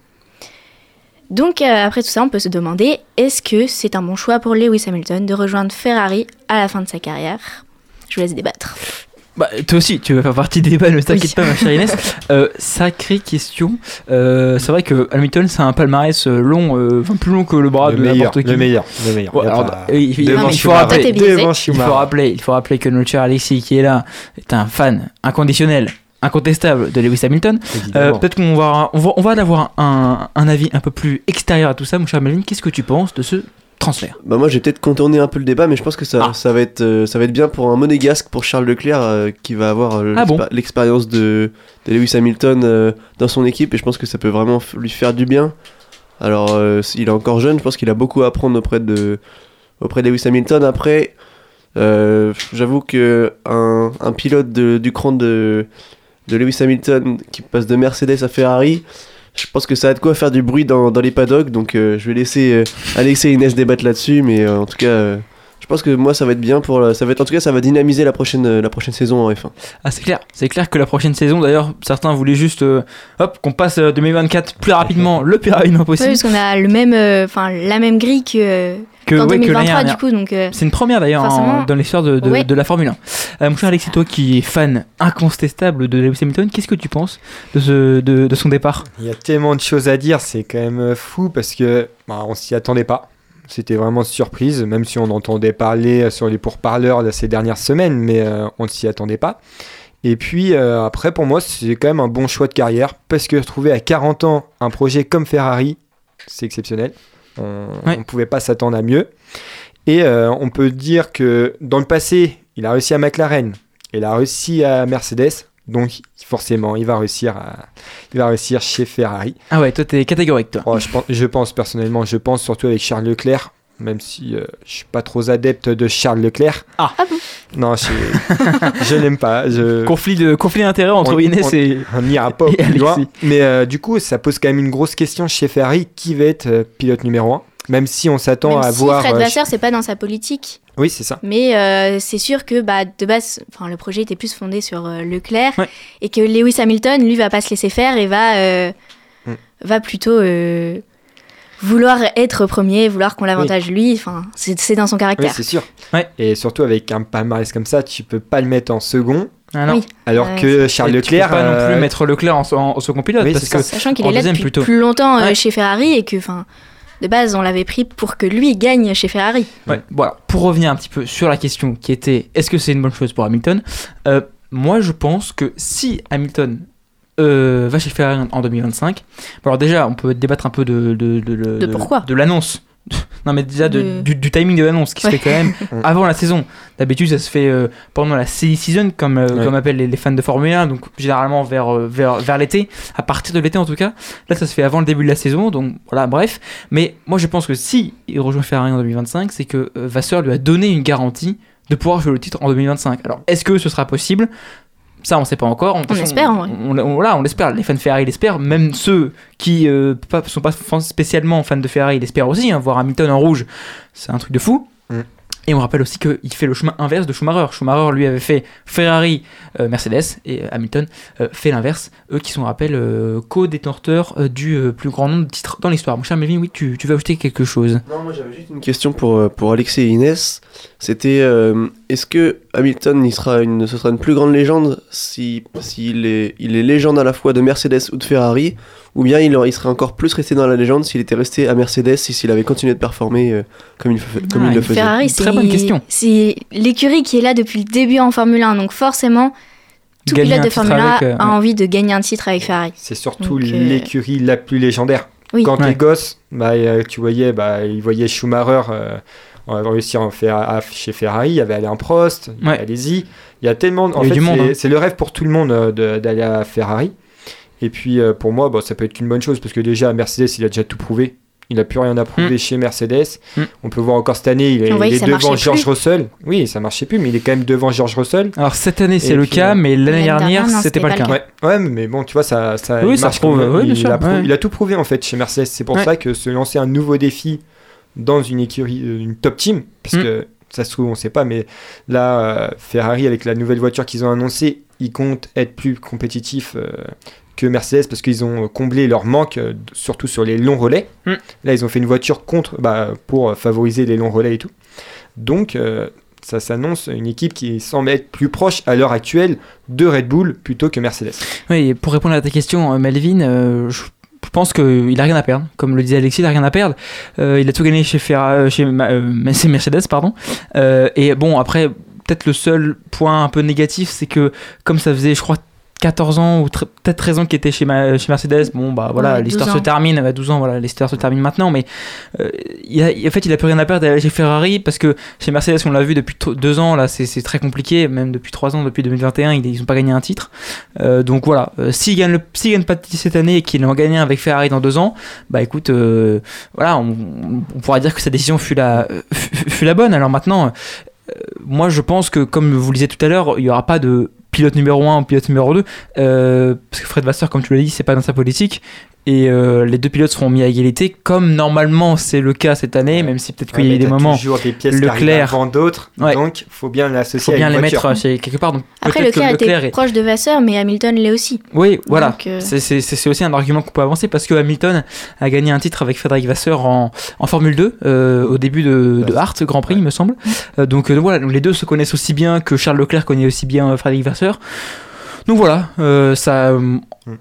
Speaker 10: Donc euh, après tout ça, on peut se demander est-ce que c'est un bon choix pour Lewis Hamilton de rejoindre Ferrari à la fin de sa carrière? Je vous laisse débattre.
Speaker 9: Bah, toi aussi, tu vas faire partie des débats, ne t'inquiète
Speaker 10: Oui.
Speaker 9: pas, ma chère Inès. Euh, sacrée question. Euh, c'est vrai que Hamilton, c'est un palmarès euh, long, euh, enfin plus long que le bras
Speaker 11: Le
Speaker 9: de
Speaker 11: meilleur,
Speaker 9: n'importe qui.
Speaker 11: le meilleur, le meilleur.
Speaker 9: Ouais,
Speaker 11: Y a
Speaker 9: alors,
Speaker 11: pas-
Speaker 9: il, il-
Speaker 11: Devant
Speaker 9: non, mais il faut rappeler, il faut rappeler, il faut rappeler que notre cher Alexis qui est là est un fan inconditionnel, incontestable de Lewis Hamilton. Euh. Peut-être qu'on va, on va, on va avoir un, un avis un peu plus extérieur à tout ça, mon cher Melvin. Qu'est-ce que tu penses de ce transfert
Speaker 6: Bah moi j'ai peut-être contourné un peu le débat mais je pense que ça,
Speaker 9: Ah.
Speaker 6: ça, va, être, euh, ça va être bien pour un monégasque pour Charles Leclerc euh, qui va avoir euh,
Speaker 9: Ah bon
Speaker 6: l'expérience de, de Lewis Hamilton dans son équipe et je pense que ça peut vraiment lui faire du bien. Alors il est encore jeune, je pense qu'il a beaucoup à apprendre auprès de, auprès de Lewis Hamilton. Après j'avoue que un, un pilote de- du cran de, de Lewis Hamilton qui passe de Mercedes à Ferrari je pense que ça a de quoi faire du bruit dans, dans les paddocks, donc euh, je vais laisser euh, Alex et Inès débattre là-dessus, mais euh, en tout cas, je pense que moi ça va être bien pour la- ça va être en tout cas ça va dynamiser la prochaine euh, la prochaine saison en F1.
Speaker 9: Ah, c'est clair, c'est clair que la prochaine saison, d'ailleurs, certains voulaient juste euh, hop, qu'on passe euh, 2024 plus rapidement, le plus rapidement
Speaker 10: Oui,
Speaker 9: possible.
Speaker 10: parce qu'on a le même, euh, enfin la même grille que,
Speaker 9: que,
Speaker 10: qu'en
Speaker 9: ouais, que l'année
Speaker 10: 2023 du coup. Donc, euh,
Speaker 9: C'est une première d'ailleurs en- dans l'histoire de, de,
Speaker 10: Ouais.
Speaker 9: de la Formule 1. Euh, mon cher Alexis, toi qui es fan incontestable de Lewis Hamilton, qu'est-ce que tu penses de, ce, de, de son départ?
Speaker 11: Il y a tellement de choses à dire, c'est quand même euh, fou parce que bah, on s'y attendait pas. C'était vraiment surprise, même si on entendait parler sur les pourparleurs là, ces dernières semaines, mais euh, on ne s'y attendait pas. Et puis euh, après, pour moi, c'est quand même un bon choix de carrière parce que trouver à 40 ans un projet comme Ferrari, c'est exceptionnel. On
Speaker 9: Ouais.
Speaker 11: ne pouvait pas s'attendre à mieux. Et euh, on peut dire que dans le passé, il a réussi à McLaren, il a réussi à Mercedes, donc forcément, il va réussir, à, il va réussir chez Ferrari.
Speaker 9: Ah ouais, toi t'es catégorique toi.
Speaker 11: Oh, je, pense, je pense personnellement, je pense surtout avec Charles Leclerc, même si euh, je suis pas trop adepte de Charles Leclerc.
Speaker 9: Ah.
Speaker 10: Ah bon?
Speaker 11: Non, je, je n'aime pas. Je,
Speaker 9: Conflit de conflit d'intérêts entre
Speaker 11: on-
Speaker 9: Inès
Speaker 11: on-
Speaker 9: et.
Speaker 11: on n'ira pas
Speaker 9: Et
Speaker 11: plus loin. Mais euh, du coup, ça pose quand même une grosse question chez Ferrari. Qui va être euh, pilote numéro 1 Même si on s'attend
Speaker 10: même
Speaker 11: à
Speaker 10: si
Speaker 11: voir.
Speaker 10: Fred
Speaker 11: euh,
Speaker 10: Vasseur, c'est pas dans sa politique.
Speaker 11: Oui, c'est ça.
Speaker 10: Mais euh, c'est sûr que bah, de base, enfin, le projet était plus fondé sur euh, Leclerc
Speaker 9: Ouais.
Speaker 10: et que Lewis Hamilton, lui, va pas se laisser faire et va, euh,
Speaker 11: Mm.
Speaker 10: va plutôt euh, vouloir être premier, vouloir qu'on l'avantage lui. Enfin, c'est c'est dans son
Speaker 11: Oui,
Speaker 10: caractère.
Speaker 11: c'est sûr.
Speaker 9: Ouais.
Speaker 11: Et surtout avec un palmarès comme ça, tu peux pas le mettre en second.
Speaker 9: Ah non.
Speaker 10: Oui.
Speaker 11: Alors
Speaker 10: Ouais,
Speaker 11: que Charles Leclerc.
Speaker 9: Tu peux pas non plus
Speaker 11: euh,
Speaker 9: mettre Leclerc en, en- en second pilote
Speaker 11: Oui,
Speaker 9: parce que.
Speaker 10: Sachant qu'il est là depuis
Speaker 9: plutôt.
Speaker 10: plus longtemps euh,
Speaker 9: Ouais.
Speaker 10: chez Ferrari et que, enfin, de base, on l'avait pris pour que lui gagne chez Ferrari.
Speaker 9: Ouais, voilà. Pour revenir un petit peu sur la question qui était est-ce que c'est une bonne chose pour Hamilton Euh, Moi, je pense que si Hamilton euh, va chez Ferrari en 2025, bon, alors déjà, on peut débattre un peu de de, de,
Speaker 10: De pourquoi
Speaker 9: de l'annonce. Non mais déjà de-
Speaker 10: De-
Speaker 9: du, du timing de l'annonce qui se fait quand même avant la saison. D'habitude ça se fait euh, pendant la silly season comme, euh,
Speaker 11: Ouais.
Speaker 9: comme appellent les, les fans de Formule 1, donc généralement vers, euh, vers, vers l'été, à partir de l'été en tout cas. Là ça se fait avant le début de la saison, donc voilà bref. Mais moi je pense que si il rejoint Ferrari en 2025, c'est que euh, Vasseur lui a donné une garantie de pouvoir jouer le titre en 2025. Alors est-ce que ce sera possible? Ça, on sait pas encore.
Speaker 10: On
Speaker 9: façon,
Speaker 10: espère.
Speaker 9: On, on- voilà, on l'espère. Les fans de Ferrari l'espèrent. Même ceux qui euh, pas, sont pas spécialement fans de Ferrari l'espèrent aussi. hein. Voir Hamilton en rouge, c'est un truc de fou.
Speaker 11: Mm.
Speaker 9: Et on rappelle aussi qu'il fait le chemin inverse de Schumacher. Schumacher, lui, avait fait Ferrari, euh, Mercedes, et euh, Hamilton euh, fait l'inverse. Eux qui sont, on rappelle, co-détenteurs du plus grand nombre de titres dans l'histoire. Mon cher Melvin, oui, tu, veux ajouter quelque chose?
Speaker 6: Non, moi j'avais juste une question pour, pour Alexis et Inès. C'était est-ce que Hamilton il sera une, ce sera une plus grande légende si s'il est, il est légende à la fois de Mercedes ou de Ferrari? Ou bien il, il serait encore plus resté dans la légende s'il était resté à Mercedes et s'il avait continué de performer euh, comme il, fa- comme
Speaker 9: Ah,
Speaker 6: il le faisait
Speaker 10: Ferrari,
Speaker 9: Très bonne question.
Speaker 10: c'est l'écurie qui est là depuis le début en Formule 1, donc forcément, tout
Speaker 9: Gagner
Speaker 10: pilote de Formule 1
Speaker 9: avec, euh,
Speaker 10: a
Speaker 9: ouais.
Speaker 10: envie de gagner un titre avec Ferrari.
Speaker 11: C'est surtout
Speaker 10: euh,
Speaker 11: l'écurie la plus légendaire.
Speaker 10: Oui.
Speaker 11: Quand
Speaker 9: Ouais.
Speaker 11: t'es gosse, bah, tu voyais, bah, il voyait Schumacher réussir en Fer- à- chez Ferrari, il y avait Alain Prost, avait
Speaker 9: Ouais.
Speaker 11: allez-y. Il y a tellement.
Speaker 9: Il
Speaker 11: En fait,
Speaker 9: du monde,
Speaker 11: c'est-
Speaker 9: hein.
Speaker 11: c'est le rêve pour tout le monde de- d'aller à Ferrari. Et puis euh, pour moi, bon, ça peut être qu'une bonne chose parce que déjà, Mercedes, il a déjà tout prouvé. Il n'a plus rien à prouver chez Mercedes.
Speaker 9: Mm.
Speaker 11: On peut voir encore cette année, il est, il devant George
Speaker 10: plus.
Speaker 11: Russell. Oui, ça marchait plus, mais il est quand même devant George Russell.
Speaker 9: Alors cette année, c'est le cas,
Speaker 11: euh,
Speaker 9: mais l'année dernière, c'était pas le cas.
Speaker 11: Ouais, ouais, mais bon, tu vois, ça, ça,
Speaker 9: Oui,
Speaker 11: il
Speaker 9: ça prouve, oui,
Speaker 11: il,
Speaker 9: sûr,
Speaker 11: a prou-
Speaker 9: ouais.
Speaker 11: il a tout prouvé en fait chez Mercedes. C'est pour
Speaker 9: Ouais.
Speaker 11: ça que se lancer un nouveau défi dans une écurie, euh, une top team, parce
Speaker 9: Mm.
Speaker 11: que ça se trouve, on sait pas, mais là, euh, Ferrari, avec la nouvelle voiture qu'ils ont annoncée, ils comptent être plus compétitifs euh, que Mercedes parce qu'ils ont comblé leur manque, euh, surtout sur les longs relais.
Speaker 9: Mm.
Speaker 11: Là, ils ont fait une voiture contre, bah, pour euh, favoriser les longs relais et tout. Donc, euh, ça s'annonce une équipe qui semble être plus proche à l'heure actuelle de Red Bull plutôt que Mercedes.
Speaker 9: Oui, et pour répondre à ta question, Melvin, euh, je je pense qu'il a rien à perdre. Comme le disait Alexis, il a rien à perdre. Euh, il a tout gagné chez, Ferra- euh, Mercedes, pardon. Euh, et bon, après, peut-être le seul point un peu négatif, c'est que comme ça faisait, je crois, 14 ans ou tr- peut-être 13 ans qu'il était chez, Ma- chez Mercedes, bon, bah voilà,
Speaker 10: Ouais,
Speaker 9: l'histoire
Speaker 10: 12
Speaker 9: se termine, bah, 12 ans, voilà, l'histoire se termine maintenant, mais euh, il a, en fait, il a plus rien à perdre d'aller chez Ferrari parce que chez Mercedes, on l'a vu depuis t- deux ans, là, c'est très compliqué, même depuis trois ans, depuis 2021, ils n'ont pas gagné un titre. Euh, donc voilà, euh, s'il gagne, le- gagne pas de titre cette année et qu'il en gagne un avec Ferrari dans deux ans, bah écoute, euh, voilà, on, on pourra dire que sa décision fut la, fut, fut la bonne. Alors maintenant, moi je pense que comme vous le disiez tout à l'heure, il n'y aura pas de pilote numéro 1 ou pilote numéro 2, euh, parce que Fred Vasseur, comme tu l'as dit, c'est pas dans sa politique. Et euh, les deux pilotes seront mis à égalité, comme normalement c'est le cas cette année, même si peut-être qu'il y a eu des moments.
Speaker 11: toujours des pièces
Speaker 9: Leclerc,
Speaker 11: avant d'autres,
Speaker 9: Ouais.
Speaker 11: donc faut bien
Speaker 9: il
Speaker 11: l'associer
Speaker 9: faut
Speaker 11: à
Speaker 9: bien
Speaker 11: une
Speaker 9: les
Speaker 11: voiture.
Speaker 9: mettre chez quelque part. Donc
Speaker 10: Après,
Speaker 9: peut-être que
Speaker 10: Leclerc était
Speaker 9: Leclerc est-
Speaker 10: proche de Vasseur, mais Hamilton l'est aussi.
Speaker 9: Oui, voilà.
Speaker 10: Euh,
Speaker 9: C'est- aussi un argument qu'on peut avancer parce que Hamilton a gagné un titre avec Frédéric Vasseur en, en Formule 2 euh, au début de, de Hart Grand Prix, il me semble. Euh, donc euh, voilà, donc les deux se connaissent aussi bien que Charles Leclerc connaît aussi bien euh, Frédéric Vasseur. Donc voilà, euh, ça, euh,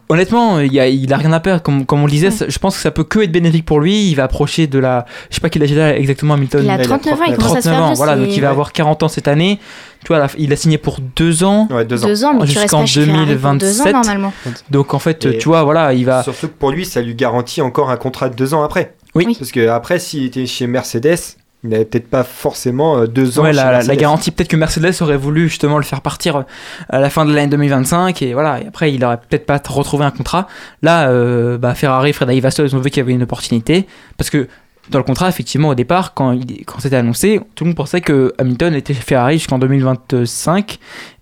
Speaker 9: honnêtement, il, y a, il a rien à perdre. Comme, comme on le disait, ça- je pense que ça peut que être bénéfique pour lui. Il va approcher de la. Je sais pas quel âge il a exactement, Hamilton.
Speaker 10: Il a 39 ans, il commence à se faire
Speaker 9: 39 ans, voilà, donc il va avoir 40 ans cette année. Tu vois, la- il a signé pour deux ans.
Speaker 11: Ouais, deux ans.
Speaker 10: Deux ans,
Speaker 9: Jusqu'en
Speaker 10: pas chez Ferrari pour deux ans
Speaker 9: 2027.
Speaker 10: normalement.
Speaker 9: Donc en fait,
Speaker 11: Et-
Speaker 9: tu vois, voilà, il va.
Speaker 11: Surtout que pour lui, ça lui garantit encore un contrat de deux ans après.
Speaker 9: Oui.
Speaker 10: Oui.
Speaker 11: Parce que après, s'il était chez Mercedes, il n'avait peut-être pas forcément euh, deux ans
Speaker 9: Ouais, la, la- garantie, peut-être que Mercedes aurait voulu justement le faire partir euh, à la fin de l'année 2025 et voilà, et après il aurait peut-être pas retrouvé un contrat. Là, euh, bah, Ferrari, Frédéric Vasseur, ils ont vu qu'il y avait une opportunité parce que dans le contrat, effectivement, au départ, quand, il- quand c'était annoncé, tout le monde pensait que Hamilton était Ferrari jusqu'en 2025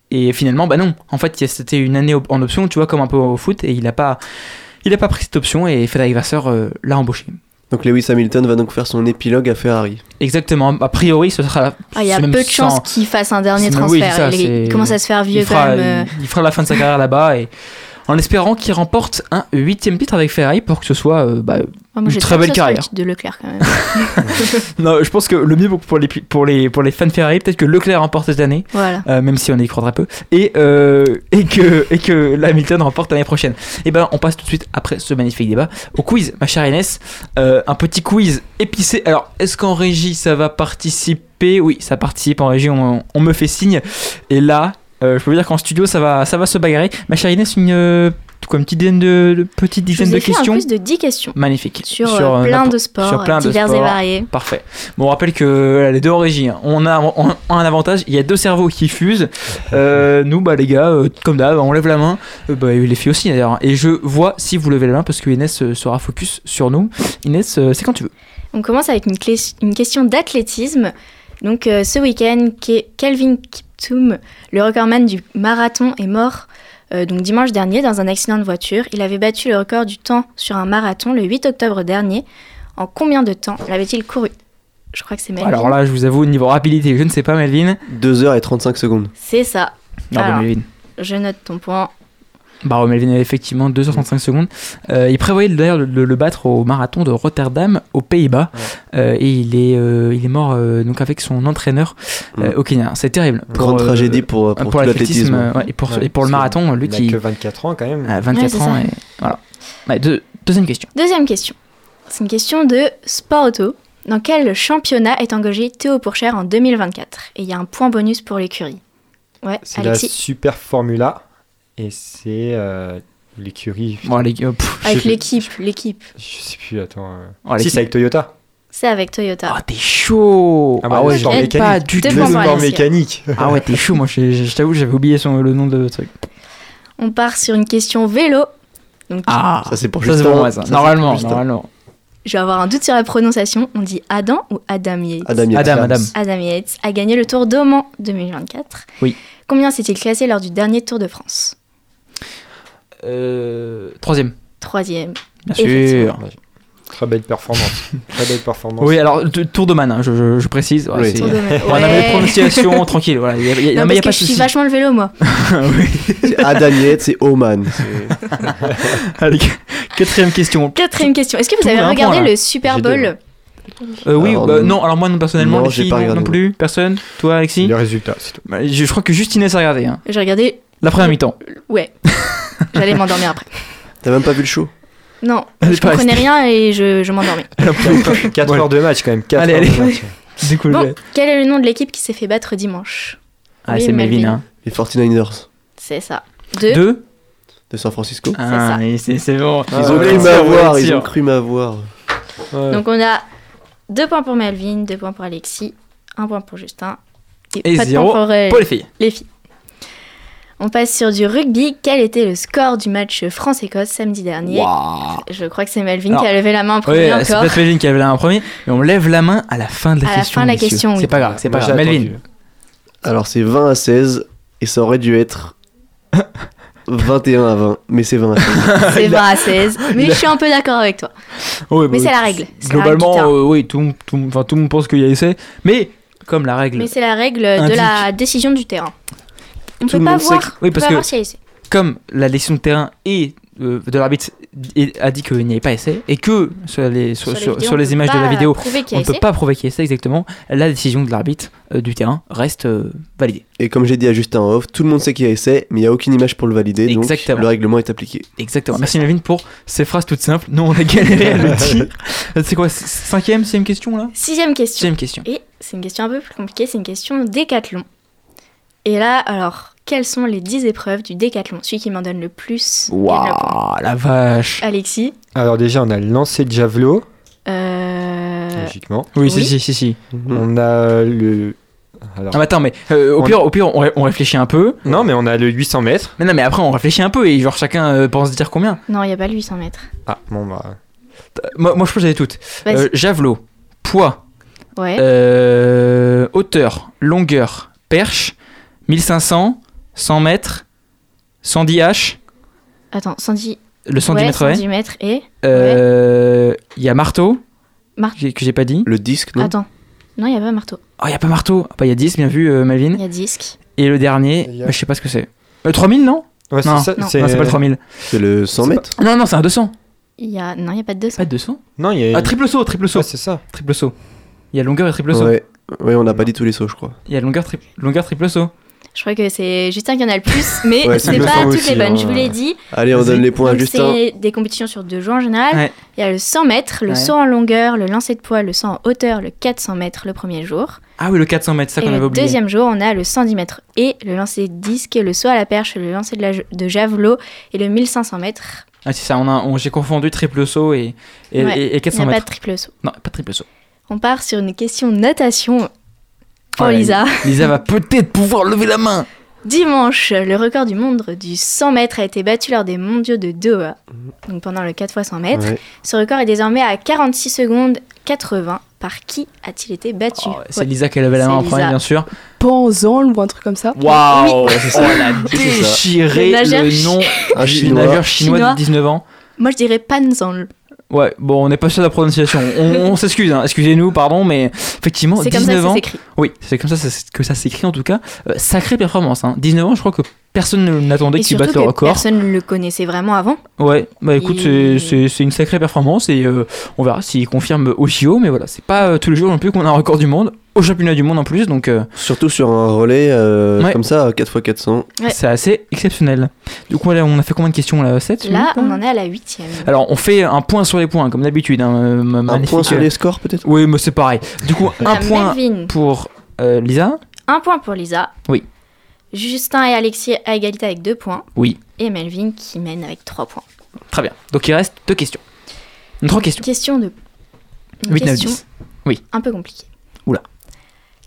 Speaker 9: et finalement, bah non, en fait, c'était une année en option, tu vois, comme un peu au foot et il a pas. Il a pas pris cette option et Frédéric Vasseur euh, l'a embauché.
Speaker 6: Donc Lewis Hamilton va donc faire son épilogue à Ferrari.
Speaker 9: Exactement. A priori, ce sera.
Speaker 10: Ah, il y a peu de chances qu'il fasse un dernier
Speaker 9: oui,
Speaker 10: transfert.
Speaker 9: ça,
Speaker 10: il, il commence à se faire vieux
Speaker 9: il fera,
Speaker 10: quand même. euh.
Speaker 9: il, il fera la fin de sa carrière là-bas et en espérant qu'il remporte un huitième titre avec Ferrari pour que ce soit euh, bah,
Speaker 10: Ah,
Speaker 9: Une très belle carrière.
Speaker 10: de Leclerc quand même.
Speaker 9: Non, je pense que le mieux pour les, pour les, pour les fans Ferrari, peut-être que Leclerc remporte cette année,
Speaker 10: voilà.
Speaker 9: euh, même si on y croidrait peu, et, euh, et que, et que remporte l'année prochaine. Et ben, on passe tout de suite, après ce magnifique débat, au quiz, ma chère Inès. Euh, un petit quiz épicé. Alors, est-ce qu'en régie, ça va participer? Oui, ça participe en régie, on, on me fait signe. Et là, euh, je peux vous dire qu'en studio, ça va, ça va se bagarrer. Ma chère Inès, une, euh, quoi, une petite dizaine de, de- petite
Speaker 10: Je
Speaker 9: dizaine
Speaker 10: vous
Speaker 9: de
Speaker 10: ai fait un
Speaker 9: questions.
Speaker 10: quiz de 10 questions
Speaker 9: Magnifique.
Speaker 10: sur, euh,
Speaker 9: euh,
Speaker 10: plein de sports
Speaker 9: sur plein de
Speaker 10: divers et
Speaker 9: sports.
Speaker 10: variés.
Speaker 9: Parfait. Bon, on rappelle que les deux en régie, hein, on a on a un avantage, il y a deux cerveaux qui fusent. Euh, nous, bah les gars, euh, comme d'hab, on lève la main. Euh, bah, les filles aussi d'ailleurs. Et je vois si vous levez la main parce que Inès sera focus sur nous. Inès, euh, c'est quand tu veux.
Speaker 10: On commence avec une, clé- une question d'athlétisme. Donc euh, ce week-end, Ke- Kelvin Kiptoum, le recordman du marathon, est mort euh, donc dimanche dernier dans un accident de voiture. Il avait battu le record du temps sur un marathon le 8 octobre dernier. En combien de temps l'avait-il couru? Je crois que c'est Melvin.
Speaker 9: Alors là, je vous avoue, au niveau rapidité, je ne sais pas, Melvin.
Speaker 6: 2h35 secondes.
Speaker 10: C'est ça. Alors,
Speaker 9: Melvin.
Speaker 10: Je note ton point.
Speaker 9: Bravo, Melvin avait effectivement 235 secondes. Euh, il prévoyait d'ailleurs de le, le battre au marathon de Rotterdam, aux Pays-Bas. Euh, et il est, euh, il est mort euh, donc avec son entraîneur euh,
Speaker 6: Mm.
Speaker 9: au Kenya. C'est terrible.
Speaker 6: Grande
Speaker 9: euh,
Speaker 6: tragédie pour, pour,
Speaker 9: l'athlétisme, euh, ouais, et pour,
Speaker 11: Ouais,
Speaker 9: et pour le marathon, lui
Speaker 11: il a
Speaker 9: qui
Speaker 11: que 24 ans quand même.
Speaker 9: a 24
Speaker 10: Ouais, c'est
Speaker 9: ans. Et, voilà. Ouais, deux- deuxième question.
Speaker 10: Deuxième question. C'est une question de sport auto. Dans quel championnat est engagé Théo Pourchère en 2024 Et il y a un point bonus pour l'écurie. Ouais,
Speaker 11: C'est la
Speaker 10: Alexis.
Speaker 11: Super Formula et c'est euh, l'écurie.
Speaker 9: Bon, euh,
Speaker 11: je
Speaker 10: Avec l'équipe, l'équipe.
Speaker 11: Je sais plus, attends. euh.
Speaker 9: Oh,
Speaker 11: si, c'est avec Toyota.
Speaker 10: C'est avec Toyota.
Speaker 9: Ah, t'es chaud
Speaker 11: Ah bah,
Speaker 9: Ah
Speaker 11: le
Speaker 9: ouais, j'avais
Speaker 11: mécanique.
Speaker 9: pas du tout.
Speaker 11: Le mécanique.
Speaker 9: Ah ouais, t'es chaud. Moi, je, je- je t'avoue, j'avais oublié son, le nom de truc.
Speaker 10: On part sur une question vélo. Donc,
Speaker 9: Ah,
Speaker 6: Ça, c'est pour
Speaker 9: ça, Normalement,
Speaker 6: pour
Speaker 9: normalement.
Speaker 10: je vais avoir un doute sur la prononciation. On dit Adam ou Adam Yates
Speaker 6: Adam Yates.
Speaker 9: Adam, Adam.
Speaker 10: Adam Yates a gagné le Tour d'Oman 2024.
Speaker 9: Oui.
Speaker 10: Combien s'est-il classé lors du dernier Tour de France?
Speaker 9: Troisième,
Speaker 10: Troisième.
Speaker 9: bien sûr.
Speaker 11: Très belle performance. Très belle performance.
Speaker 9: Oui, alors, tour de man, hein, je, je- je précise. Ouais,
Speaker 6: Oui.
Speaker 10: Tour de-
Speaker 9: On avait
Speaker 10: Ouais.
Speaker 9: les prononciations tranquille. Voilà. Il y a, y a-
Speaker 10: Non,
Speaker 9: mais il y a
Speaker 10: parce
Speaker 9: pas
Speaker 10: je suis vachement le vélo, moi.
Speaker 6: C'est Adam Yates, c'est Oman.
Speaker 9: Allez, quatrième question.
Speaker 10: Quatrième question. Est-ce que vous
Speaker 9: Tout
Speaker 10: avez regardé
Speaker 9: point,
Speaker 10: le Super Bowl?
Speaker 9: Euh, oui,
Speaker 6: Alors,
Speaker 9: bah,
Speaker 6: non.
Speaker 9: non, alors moi non personnellement,
Speaker 6: Non,
Speaker 9: les filles
Speaker 6: pas
Speaker 9: non,
Speaker 6: regardé,
Speaker 9: non plus, personne? Toi, Alexis?
Speaker 11: Les résultats, c'est tout.
Speaker 9: Bah, je, je crois que juste Inès a regardé. Hein.
Speaker 10: J'ai regardé.
Speaker 9: La première mi-temps.
Speaker 10: Ouais. J'allais m'endormir après.
Speaker 6: T'as même pas vu le show
Speaker 10: Non, je
Speaker 9: pas
Speaker 10: comprenais rien et je, je m'endormais.
Speaker 11: 4
Speaker 9: Voilà.
Speaker 11: heures de match quand même. 4
Speaker 9: Allez,
Speaker 11: heures
Speaker 9: allez.
Speaker 11: de match.
Speaker 9: Découvre.
Speaker 10: Bon, quel est le nom de l'équipe qui s'est fait battre dimanche
Speaker 9: Ah,
Speaker 10: Oui,
Speaker 9: c'est Melvin.
Speaker 10: Melvin.
Speaker 9: Hein.
Speaker 6: Les 49ers
Speaker 10: C'est ça. Deux.
Speaker 9: Deux
Speaker 6: de San Francisco.
Speaker 9: Ah, c'est c'est bon.
Speaker 6: Ils
Speaker 11: Ah,
Speaker 6: ont
Speaker 11: ouais,
Speaker 6: cru m'avoir, ils ont cru m'avoir.
Speaker 11: Ouais.
Speaker 10: Donc on a deux points pour Melvin, deux points pour Alexis, un point pour Justin
Speaker 9: Et
Speaker 10: pas de
Speaker 9: zéro
Speaker 10: point pour euh,
Speaker 9: Pour les filles.
Speaker 10: les filles. On passe sur du rugby. Quel était le score du match France-Écosse samedi dernier. Je crois que c'est Melvin
Speaker 9: Alors,
Speaker 10: qui a levé la main en premier
Speaker 9: Ouais, c'est peut-être Melvin qui avait là en premier, mais on lève la main à la fin de la
Speaker 10: À la
Speaker 9: question.
Speaker 10: fin de la question, oui.
Speaker 9: C'est pas grave, c'est pas grave. Melvin.
Speaker 6: Alors c'est 20 à 16 et ça aurait dû être 21 à 20, mais c'est 20 à 16.
Speaker 10: C'est 20 à 16. Mais je suis un peu d'accord avec toi.
Speaker 9: Ouais,
Speaker 10: Mais
Speaker 9: bah,
Speaker 10: c'est la règle. La
Speaker 9: Globalement, euh, oui, tout, tout, enfin, tout le monde pense qu'il y a essai, mais comme la règle,
Speaker 10: Mais c'est la règle
Speaker 9: Indique.
Speaker 10: de la décision du terrain. On
Speaker 6: Tout
Speaker 10: peut
Speaker 6: le
Speaker 10: pas
Speaker 6: monde sait
Speaker 10: voir.
Speaker 6: que-
Speaker 9: Oui,
Speaker 10: on
Speaker 9: parce
Speaker 10: peut
Speaker 9: que-
Speaker 10: essai.
Speaker 9: comme la décision de terrain et euh, de l'arbitre a dit qu'il n'y avait pas essai, et que sur les, sur, sur-
Speaker 10: vidéos,
Speaker 9: sur
Speaker 10: on
Speaker 9: les
Speaker 10: peut
Speaker 9: images de la vidéo, on ne peut pas prouver qu'il y a essai exactement, la décision de l'arbitre euh, du terrain reste euh, validée.
Speaker 6: Et comme j'ai dit à Justin en off, tout le monde sait qu'il y a essai, mais il n'y a aucune image pour le valider, donc
Speaker 9: Exactement.
Speaker 6: le règlement est appliqué.
Speaker 9: Exactement. Merci Melvin pour ces phrases toutes simples. Nous, on a galéré à le dire. C'est quoi Cinquième, sixième question là?
Speaker 10: Sixième question.
Speaker 9: Sixième question.
Speaker 10: Et c'est une question un peu plus compliquée, c'est une question décathlon. Et là, alors, quelles sont les 10 épreuves du décathlon? Celui qui m'en donne le plus.
Speaker 9: Waouh, la vache.
Speaker 10: Alexis
Speaker 11: Alors déjà, on a le lancer de javelot,
Speaker 10: euh...
Speaker 11: logiquement.
Speaker 9: Oui,
Speaker 10: oui.
Speaker 9: si, si, si, si.
Speaker 11: On a le... Alors...
Speaker 9: Ah, mais attends, mais euh, au,
Speaker 11: On-
Speaker 9: pire, au pire, on, ré- on réfléchit un peu.
Speaker 11: Non, mais on a le 800 mètres.
Speaker 9: Mais non, mais après, on réfléchit un peu et genre chacun euh, pense dire combien.
Speaker 10: Non, il n'y a pas le 800 mètres.
Speaker 11: Ah, bon, bah...
Speaker 9: Moi, moi je pense que j'avais toutes. Euh, javelot, poids,
Speaker 10: ouais.
Speaker 9: euh, hauteur, longueur, perche, 1500, 100 mètres, 110 H,
Speaker 10: Attends, 110,
Speaker 9: le 110
Speaker 10: ouais,
Speaker 9: mètres ouais.
Speaker 10: 110 mètres et.
Speaker 9: Euh, Il y a marteau,
Speaker 10: Mar-
Speaker 9: que j'ai pas dit.
Speaker 6: Le disque, non?
Speaker 10: Attends. Non, il n'y a pas marteau.
Speaker 9: Oh, il y a pas marteau. Ah, bah, il y a 10, bien vu, euh, Malvin.
Speaker 10: Il y a disque.
Speaker 9: Et le dernier,
Speaker 11: Il a-
Speaker 9: bah, je sais pas ce que c'est. Euh, 3000, non?
Speaker 11: Ouais,
Speaker 9: Non,
Speaker 11: c'est
Speaker 9: pas le 3000.
Speaker 6: C'est le 100
Speaker 11: C'est
Speaker 6: mètres?
Speaker 9: Non, non, c'est un 200.
Speaker 10: Il y a... Non, il n'y a pas de 200.
Speaker 9: Pas de 200
Speaker 11: Non, il y a.
Speaker 9: Ah, triple saut, triple saut.
Speaker 11: Ouais, c'est ça.
Speaker 9: Triple saut. Il y a longueur et triple saut.
Speaker 6: Ouais. ouais, on n'a pas dit tous les sauts, je crois.
Speaker 9: Il y a longueur, tri- longueur triple saut.
Speaker 10: Je crois que c'est Justin qui en a le plus, mais
Speaker 6: Ouais,
Speaker 10: c'est pas
Speaker 6: le
Speaker 10: toutes
Speaker 6: aussi,
Speaker 10: les bonnes.
Speaker 6: hein.
Speaker 10: Je vous l'ai dit.
Speaker 6: Allez, on donne les points à Justin.
Speaker 10: C'est des compétitions sur deux jours en général.
Speaker 9: Ouais.
Speaker 10: Il y a le 100 mètres, le
Speaker 9: Ouais.
Speaker 10: saut en longueur, le lancer de poids, le saut en hauteur, le 400 mètres le premier jour.
Speaker 9: Ah oui, le 400 mètres, ça
Speaker 10: et
Speaker 9: qu'on avait
Speaker 10: le
Speaker 9: oublié.
Speaker 10: deuxième jour, on a le 110 mètres et le lancer de disque, le saut à la perche, le lancer de, la, de javelot et le 1500 mètres.
Speaker 9: Ah, c'est ça, on a, on- j'ai confondu triple saut et, et,
Speaker 10: Ouais,
Speaker 9: et- et 400
Speaker 10: il n'y a
Speaker 9: mètres.
Speaker 10: pas de triple saut.
Speaker 9: Non, pas de triple saut.
Speaker 10: On part sur une question natation pour Lisa.
Speaker 9: Lisa va peut-être pouvoir lever la main.
Speaker 10: Dimanche, le record du monde du 100 mètres a été battu lors des mondiaux de Doha, donc pendant le 4 x 100 mètres.
Speaker 6: Ouais.
Speaker 10: Ce record est désormais à 46 secondes 80. Par qui a-t-il été battu?
Speaker 9: Oh, C'est
Speaker 10: Ouais.
Speaker 9: Lisa qui a levé la main en premier, bien sûr.
Speaker 8: Panzan ou un truc comme ça?
Speaker 9: Waouh
Speaker 6: c'est ça.
Speaker 9: elle a déchiré
Speaker 10: Le
Speaker 9: le nom du
Speaker 6: chinois.
Speaker 9: nageur chinois,
Speaker 10: Chinois.
Speaker 9: de 19 ans.
Speaker 10: Moi, je dirais Panzan.
Speaker 9: Ouais, bon, on n'est pas sûr de la prononciation. On, on s'excuse, hein. excusez-nous, pardon, mais effectivement,
Speaker 10: C'est comme ça
Speaker 9: 19
Speaker 10: que ça
Speaker 9: ans.
Speaker 10: s'écrit.
Speaker 9: Oui, c'est comme ça ça- que ça s'écrit en tout cas. Euh, sacrée performance. Hein. 19 ans, je crois que personne ne- n'attendait
Speaker 10: Et
Speaker 9: qu'il batte le record.
Speaker 10: personne ne le connaissait vraiment avant.
Speaker 9: Ouais, bah écoute,
Speaker 10: Il-
Speaker 9: c'est- une sacrée performance et euh, on verra s'il confirme au JO, mais voilà, c'est pas euh, tous les jours non plus qu'on a un record du monde, au championnat du monde en plus, donc euh,
Speaker 6: Surtout sur un relais euh,
Speaker 9: Ouais.
Speaker 6: comme ça, 4x400.
Speaker 10: Ouais.
Speaker 9: c'est assez exceptionnel. Du coup, on a fait combien de questions là? 7
Speaker 10: Là, on en est à la huitième.
Speaker 9: Alors, on fait un point sur les points, comme d'habitude. hein,
Speaker 6: Un point sur les scores peut-être?
Speaker 9: Oui, mais c'est pareil. Du coup, un point
Speaker 10: Melvin.
Speaker 9: pour euh, Lisa.
Speaker 10: Un point pour Lisa.
Speaker 9: Oui.
Speaker 10: Justin et Alexis à égalité avec deux points.
Speaker 9: Oui,
Speaker 10: Et Melvin qui mène avec trois points.
Speaker 9: très bien. Donc, il reste deux questions. Trois questions.
Speaker 10: Question de. Une
Speaker 9: 8, 9,
Speaker 10: question
Speaker 9: 10.
Speaker 10: un peu compliquée.
Speaker 9: Oula.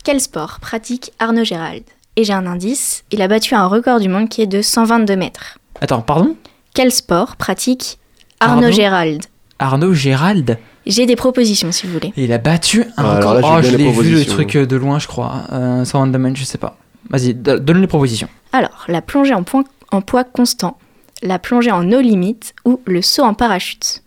Speaker 10: Quel sport pratique Arnaud Gérald? Et j'ai un indice, il a battu un record du monde qui est de 122 mètres.
Speaker 9: Attends, pardon?
Speaker 10: Quel sport pratique Arnaud,
Speaker 9: Arnaud
Speaker 10: Gérald?
Speaker 9: Arnaud Gérald?
Speaker 10: J'ai des propositions si vous voulez.
Speaker 9: Il a battu un
Speaker 6: Ah, alors
Speaker 9: record.
Speaker 6: là,
Speaker 9: oh, je l'ai vu le truc euh, de loin, je crois. Euh, 122 mètres, je sais pas. Vas-y, do- donne les propositions.
Speaker 10: Alors, la plongée en, point- en poids constant, la plongée en eau limite ou le saut en parachute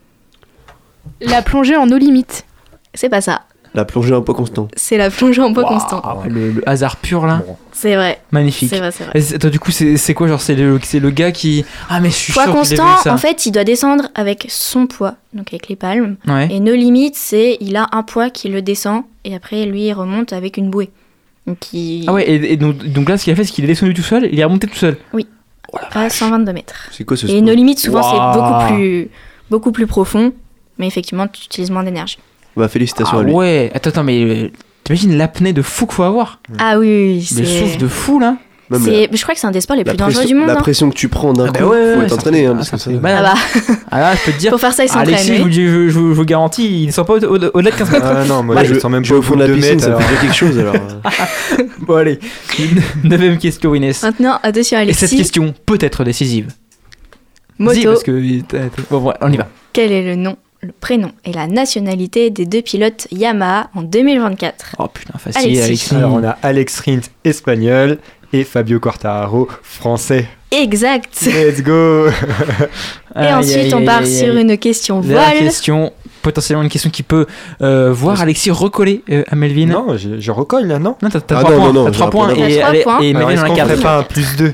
Speaker 8: La plongée en eau limite.
Speaker 10: C'est pas ça.
Speaker 6: La plongée en poids constant.
Speaker 10: C'est la plongée en poids constant.
Speaker 9: Ah le, le hasard pur là.
Speaker 10: C'est vrai.
Speaker 9: Magnifique.
Speaker 10: C'est vrai, c'est vrai.
Speaker 9: Et du coup, c'est quoi Genre, c'est le, gars qui. Ah, mais je suis
Speaker 10: Poids
Speaker 9: sûr
Speaker 10: constant,
Speaker 9: vu, ça.
Speaker 10: en fait, il doit descendre avec son poids, donc avec les palmes.
Speaker 9: Ouais.
Speaker 10: Et no limite, c'est il a un poids qui le descend et après lui il remonte avec une bouée.
Speaker 9: Ah ouais, et, et donc, donc là, ce qu'il a fait, c'est qu'il est descendu tout seul, il est remonté tout seul.
Speaker 10: à 122 mètres.
Speaker 6: C'est quoi ce
Speaker 10: Et
Speaker 6: sport
Speaker 10: no limite, souvent c'est beaucoup plus beaucoup plus profond, mais effectivement tu utilises moins d'énergie.
Speaker 6: Bah, félicitations
Speaker 9: Ah
Speaker 6: à lui.
Speaker 9: ouais, attends, attends, mais euh, t'imagines l'apnée de fou qu'il faut avoir
Speaker 10: Ah oui, oui,
Speaker 9: Le
Speaker 10: c'est.
Speaker 9: souffle de fou là
Speaker 6: Même
Speaker 10: c'est- Je crois que c'est un des sports les plus dangereux du monde.
Speaker 6: la
Speaker 10: hein.
Speaker 6: pression que tu prends d'un
Speaker 9: Ah bah
Speaker 6: coup,
Speaker 9: ouais,
Speaker 6: faut
Speaker 9: ouais,
Speaker 6: être
Speaker 9: ça
Speaker 6: entraîné.
Speaker 9: fait-
Speaker 6: hein,
Speaker 9: ah.
Speaker 10: Ah bah,
Speaker 9: Ah là, je peux te dire.
Speaker 10: pour faire ça il
Speaker 9: Alexis,
Speaker 10: s'entraîne.
Speaker 9: je vous, garantis, il ne sort pas au- au- au-delà de 15 mètres.
Speaker 11: Ah non, moi
Speaker 6: Bah,
Speaker 11: je
Speaker 6: je
Speaker 11: sens même
Speaker 6: je
Speaker 11: pas au
Speaker 6: fond de la
Speaker 11: 2
Speaker 6: piscine,
Speaker 11: mètres.
Speaker 6: ça fait quelque chose alors. euh.
Speaker 9: Bon, allez. Neuvième question, Inès.
Speaker 10: Maintenant, attention
Speaker 9: Et cette
Speaker 10: Alexis.
Speaker 9: question peut être décisive.
Speaker 10: Moto,
Speaker 9: parce que. t'as- Bon, ouais, on y va.
Speaker 10: quel est le nom, le prénom et la nationalité des deux pilotes Yamaha en 2024
Speaker 9: Oh putain, facile,
Speaker 10: Alexis.
Speaker 9: Alexis.
Speaker 11: Alors on a Alex Rins espagnol et Fabio Quartararo français.
Speaker 10: Exact.
Speaker 11: Let's go
Speaker 10: Et
Speaker 9: Aïe,
Speaker 10: ensuite,
Speaker 9: aïe,
Speaker 10: on part
Speaker 9: aïe,
Speaker 10: sur une question
Speaker 9: La
Speaker 10: voile.
Speaker 9: question, potentiellement une question qui peut euh, voir Alexis recoller euh, à Melvin.
Speaker 11: Non, je, je recolle là, non?
Speaker 9: Non, t'as t'as
Speaker 6: Ah
Speaker 9: trois
Speaker 6: non,
Speaker 9: points.
Speaker 6: non, non,
Speaker 9: trois
Speaker 6: un
Speaker 9: points
Speaker 6: point
Speaker 9: et, Melvin en a
Speaker 11: qu'on
Speaker 9: quatre.
Speaker 11: ferait pas un plus 2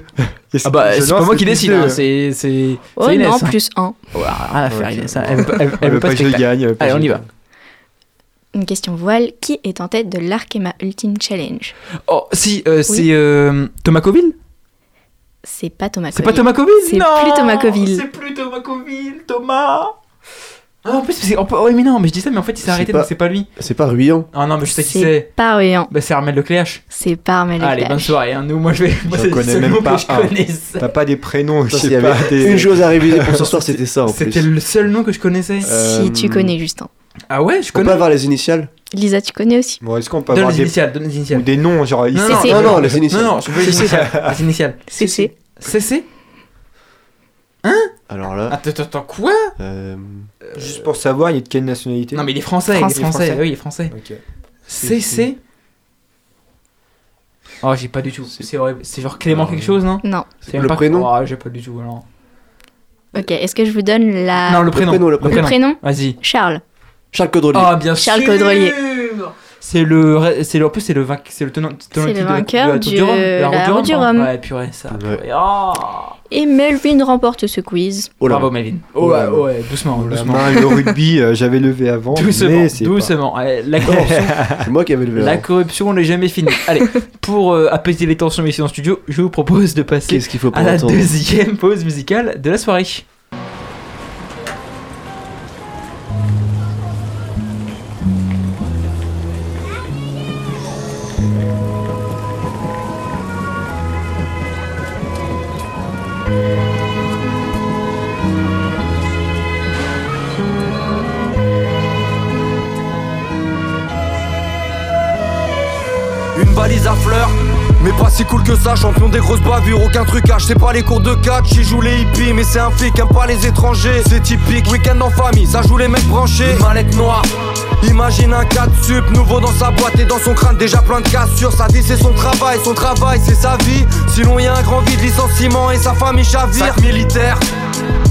Speaker 9: Ah bah, c'est pas moi qui décide, hein, c'est. c'est
Speaker 10: Oh
Speaker 9: Inès,
Speaker 10: non,
Speaker 9: hein.
Speaker 10: plus un.
Speaker 9: Oh, rien à faire,
Speaker 11: Ok.
Speaker 9: Inès. hein. Elle veut pas,
Speaker 11: que je
Speaker 9: spectacle.
Speaker 11: gagne.
Speaker 9: Allez, on
Speaker 11: je
Speaker 9: y va.
Speaker 10: Une question voile. Qui est en tête de l'Arkema Ultimate Challenge?
Speaker 9: Oh, si, euh, c'est euh, Thomas Coville?
Speaker 10: C'est pas Thomas
Speaker 9: C'est pas
Speaker 10: Coville.
Speaker 9: Thomas Coville?
Speaker 10: C'est
Speaker 9: Non
Speaker 10: plus Thomas Coville.
Speaker 9: C'est plus Thomas Coville, Thomas Ah, en plus, c'est. on peut- Ouais, mais non, mais je dis ça, mais en fait, il s'est arrêté,
Speaker 6: pas-
Speaker 9: donc c'est pas lui.
Speaker 6: C'est pas Ruyan.
Speaker 9: Ah non, mais je sais qui
Speaker 10: C'est
Speaker 9: c'est.
Speaker 10: pas Rian.
Speaker 9: Bah, c'est Armel Lecléache.
Speaker 10: C'est pas Armel
Speaker 9: Allez, bonne soirée, hein. Nous, moi, je vais. Moi, le
Speaker 11: connais même pas
Speaker 9: je.
Speaker 11: T'as pas des prénoms, je
Speaker 6: s'il y
Speaker 11: sais
Speaker 6: avait.
Speaker 11: Des...
Speaker 6: Une chose à réviser pour ce soir, c'était ça en
Speaker 9: C'était le seul nom que je connaissais.
Speaker 11: Euh,
Speaker 10: Si tu connais Justin.
Speaker 9: Ah ouais, je
Speaker 6: On peut
Speaker 9: connais.
Speaker 6: avoir les initiales
Speaker 10: Lisa, tu connais aussi.
Speaker 11: Bon, est-ce qu'on peut
Speaker 9: Donne
Speaker 11: avoir
Speaker 9: les
Speaker 11: des...
Speaker 9: initiales, donne les
Speaker 11: ou
Speaker 9: initiales.
Speaker 11: des noms, genre ici
Speaker 9: Non, non,
Speaker 10: CC.
Speaker 6: Non, non, les initiales.
Speaker 9: Non, non, je veux les initiales. Les initiales.
Speaker 10: CC.
Speaker 9: CC
Speaker 6: Alors là,
Speaker 9: Attends, attends, attends, quoi
Speaker 6: euh,
Speaker 11: Juste pour savoir, il est de quelle nationalité
Speaker 9: Non, mais il est français,
Speaker 10: Français.
Speaker 9: il est français.
Speaker 11: Français.
Speaker 9: Oui, il est français.
Speaker 11: Ok.
Speaker 9: CC Oh, j'ai pas du tout. C'est horrible. C'est genre Clément quelque chose, non
Speaker 10: Non.
Speaker 9: C'est
Speaker 6: le
Speaker 9: pas-
Speaker 6: prénom
Speaker 9: Oh, j'ai pas du tout, alors.
Speaker 10: Ok, est-ce que je vous donne la...
Speaker 9: Non, le prénom.
Speaker 6: prénom, le
Speaker 10: le
Speaker 6: prénom.
Speaker 10: prénom
Speaker 9: Vas-y.
Speaker 10: Charles.
Speaker 6: Charles Caudrelier.
Speaker 9: Oh, bien
Speaker 10: Charles
Speaker 9: sûr
Speaker 10: Caudrelier.
Speaker 9: C'est le, c'est le, en plus c'est le vainqueur, c'est le tenant, tenant
Speaker 10: C'est le
Speaker 9: la-
Speaker 10: vainqueur
Speaker 9: de la Tour
Speaker 10: du-
Speaker 9: du Rhum,
Speaker 10: la du
Speaker 9: pardon.
Speaker 10: Rhum.
Speaker 9: Ouais, purée, ça.
Speaker 6: Ouais.
Speaker 9: Ah.
Speaker 10: Et Melvin remporte ce quiz.
Speaker 6: Oh là.
Speaker 9: Bravo Melvin. Oh, ouais, ouais, doucement,
Speaker 11: La
Speaker 9: doucement.
Speaker 11: main, le rugby, euh, j'avais levé avant.
Speaker 9: Doucement,
Speaker 11: mais c'est pas-
Speaker 9: doucement. Allez, la corruption,
Speaker 6: C'est moi qui avais levé.
Speaker 9: la
Speaker 6: la
Speaker 9: corruption n'est jamais finie. Allez, pour euh, apaiser les tensions ici en studio, je vous propose de passer
Speaker 6: qu'il faut
Speaker 9: à la deuxième pause musicale de la soirée.
Speaker 13: Ça, champion des grosses bavures, aucun trucage, c'est pas les cours de catch, il joue les hippies, mais c'est un flic, aime pas les étrangers, c'est typique, week-end en famille, ça joue les mecs branchés, Une mallette noire, imagine un 4 sup, nouveau dans sa boîte et dans son crâne, déjà plein de cassures, ça dit c'est son travail, son travail c'est sa vie, sinon y a un grand vide, licenciement et sa famille chavire, militaire,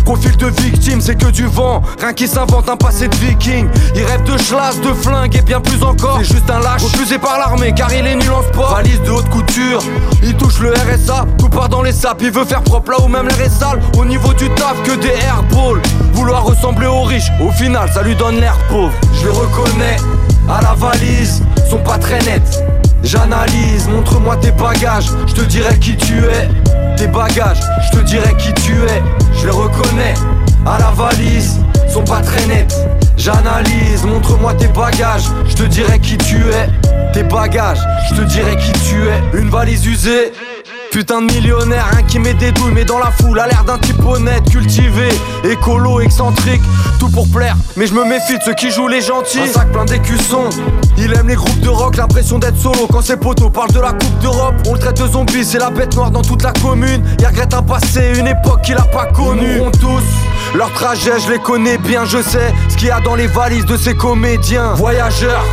Speaker 13: Profil de victime, c'est que du vent. Rien qui s'invente un passé de viking. Il rêve de schlass, de flingue et bien plus encore. C'est juste un lâche, refusé par l'armée car il est nul en sport. Valise de haute couture, il touche le RSA. Tout part dans les sapes, il veut faire propre là où même sale. Au niveau du taf, que des airballs. Vouloir ressembler aux riches, au final, ça lui donne l'air pauvre. Je le reconnais, à la valise, sont pas très nets. J'analyse, montre-moi tes bagages, je te dirai qui tu es. Tes bagages, je te dirai qui tu es. Je les reconnais, à la valise, sont pas très nets. J'analyse, montre-moi tes bagages, je te dirai qui tu es. Tes bagages, je te dirai qui tu es. Une valise usée. Putain de millionnaire, un qui met des douilles, mais dans la foule, a l'air d'un type honnête, cultivé, écolo, excentrique, tout pour plaire. Mais je me méfie de ceux qui jouent les gentils. Un sac plein d'écussons, il aime les groupes de rock, l'impression d'être solo. Quand ses potos parlent de la Coupe d'Europe, on le traite de zombie, c'est la bête noire dans toute la commune. Il regrette un passé, une époque qu'il a pas connue. Ils mourront tous, leur trajet, je les connais bien, je sais ce qu'il y a dans les valises de ces comédiens. Voyageurs,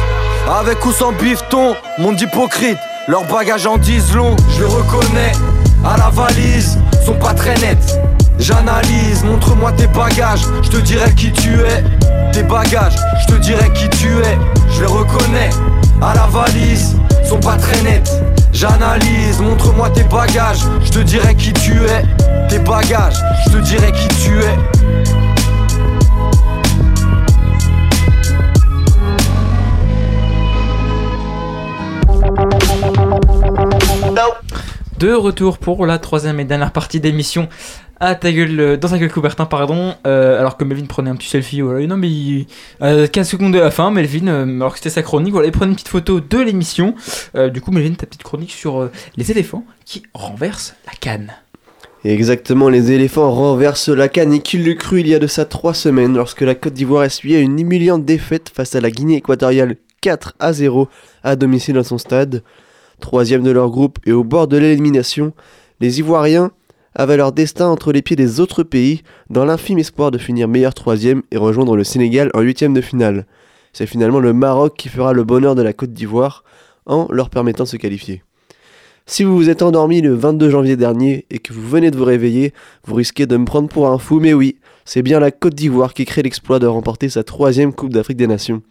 Speaker 13: avec ou sans bifton, monde hypocrite. Leurs bagages en disent long, je les reconnais. À la valise, sont pas très nets. J'analyse, montre-moi tes bagages, je te dirai qui tu es. Tes bagages, je te dirai qui tu es. Je les reconnais. À la valise, sont pas très nets. J'analyse, montre-moi tes bagages, je te dirai qui tu es. Tes bagages, je te dirai qui tu es.
Speaker 9: De retour pour la troisième et dernière partie d'émission à ta gueule, euh, dans ta gueule Coubertin, pardon. Euh, alors que Melvin prenait un petit selfie. Non, mais il- euh, 15 secondes de la fin, Melvin, alors que c'était sa chronique, voilà, il prenait une petite photo de l'émission. Du coup, Melvin, ta petite chronique sur les éléphants qui renversent la canne.
Speaker 6: Exactement, les éléphants renversent la canne et qui l'eût cru il y a de ça trois semaines lorsque la Côte d'Ivoire essuyait une humiliante défaite face à la Guinée équatoriale 4 à 0 à domicile dans son stade. Troisième de leur groupe et au bord de l'élimination, les Ivoiriens avaient leur destin entre les pieds des autres pays dans l'infime espoir de finir meilleur troisième et rejoindre le Sénégal en huitième de finale. C'est finalement le Maroc qui fera le bonheur de la Côte d'Ivoire en leur permettant de se qualifier. Si vous vous êtes endormi le 22 janvier dernier et que vous venez de vous réveiller, vous risquez de me prendre pour un fou, mais oui, c'est bien la Côte d'Ivoire qui crée l'exploit de remporter sa troisième Coupe d'Afrique des Nations.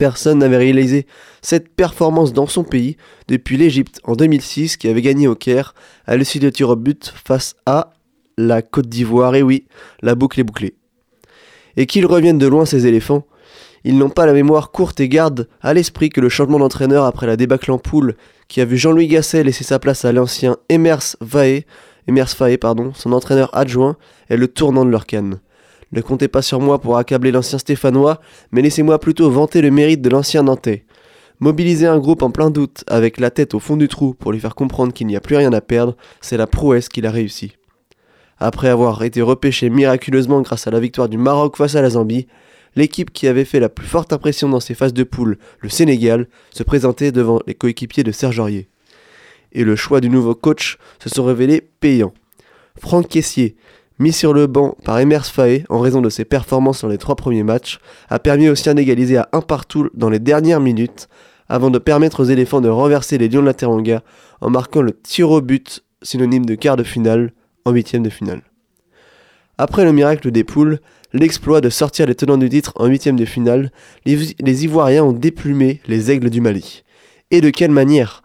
Speaker 6: Personne n'avait réalisé cette performance dans son pays depuis l'Égypte en 2006 qui avait gagné au Caire à l'issue de tir au but face à la Côte d'Ivoire. Et oui, la boucle est bouclée. Et qu'ils reviennent de loin ces éléphants, ils n'ont pas la mémoire courte et gardent à l'esprit que le changement d'entraîneur après la débâcle en poule qui a vu Jean-Louis Gasset laisser sa place à l'ancien Emers Faé, Emers Faé, pardon, son entraîneur adjoint, est le tournant de leur canne. Ne comptez pas sur moi pour accabler l'ancien Stéphanois, mais laissez-moi plutôt vanter le mérite de l'ancien Nantais. Mobiliser un groupe en plein doute, avec la tête au fond du trou pour lui faire comprendre qu'il n'y a plus rien à perdre, c'est la prouesse qu'il a réussi. Après avoir été repêché miraculeusement grâce à la victoire du Maroc face à la Zambie, l'équipe qui avait fait la plus forte impression dans ces phases de poule, le Sénégal, se présentait devant les coéquipiers de Serge Aurier. Et le choix du nouveau coach se sont révélés payants. Franck Caissier, mis sur le banc par Emers Faé en raison de ses performances dans les trois premiers matchs, a permis aux siens d'égaliser à un partout dans les dernières minutes, avant de permettre aux éléphants de renverser les Lions de la Teranga en marquant le tir au but, synonyme de quart de finale, en huitième de finale. Après le miracle des poules, l'exploit de sortir les tenants du titre en huitième de finale, les, les Ivoiriens ont déplumé les aigles du Mali. Et de quelle manière?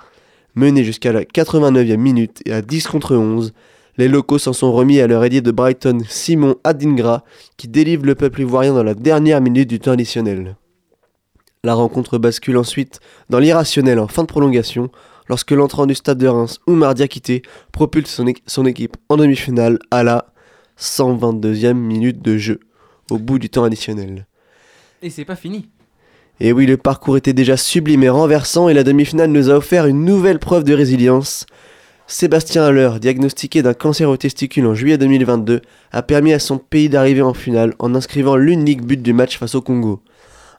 Speaker 6: Menés jusqu'à la 89e minute et à 10 contre 11, les locaux s'en sont remis à leur ailier de Brighton, Simon Adingra, qui délivre le peuple ivoirien dans la dernière minute du temps additionnel. La rencontre bascule ensuite dans l'irrationnel en fin de prolongation, lorsque l'entrant du stade de Reims, Oumar Diakité, propulse son, son équipe en demi-finale à la 122e minute de jeu, au bout du temps additionnel.
Speaker 9: Et c'est pas fini.
Speaker 6: Et oui, le parcours était déjà sublime et renversant et la demi-finale nous a offert une nouvelle preuve de résilience. Sébastien Haller, diagnostiqué d'un cancer au testicule en juillet 2022, a permis à son pays d'arriver en finale en inscrivant l'unique but du match face au Congo.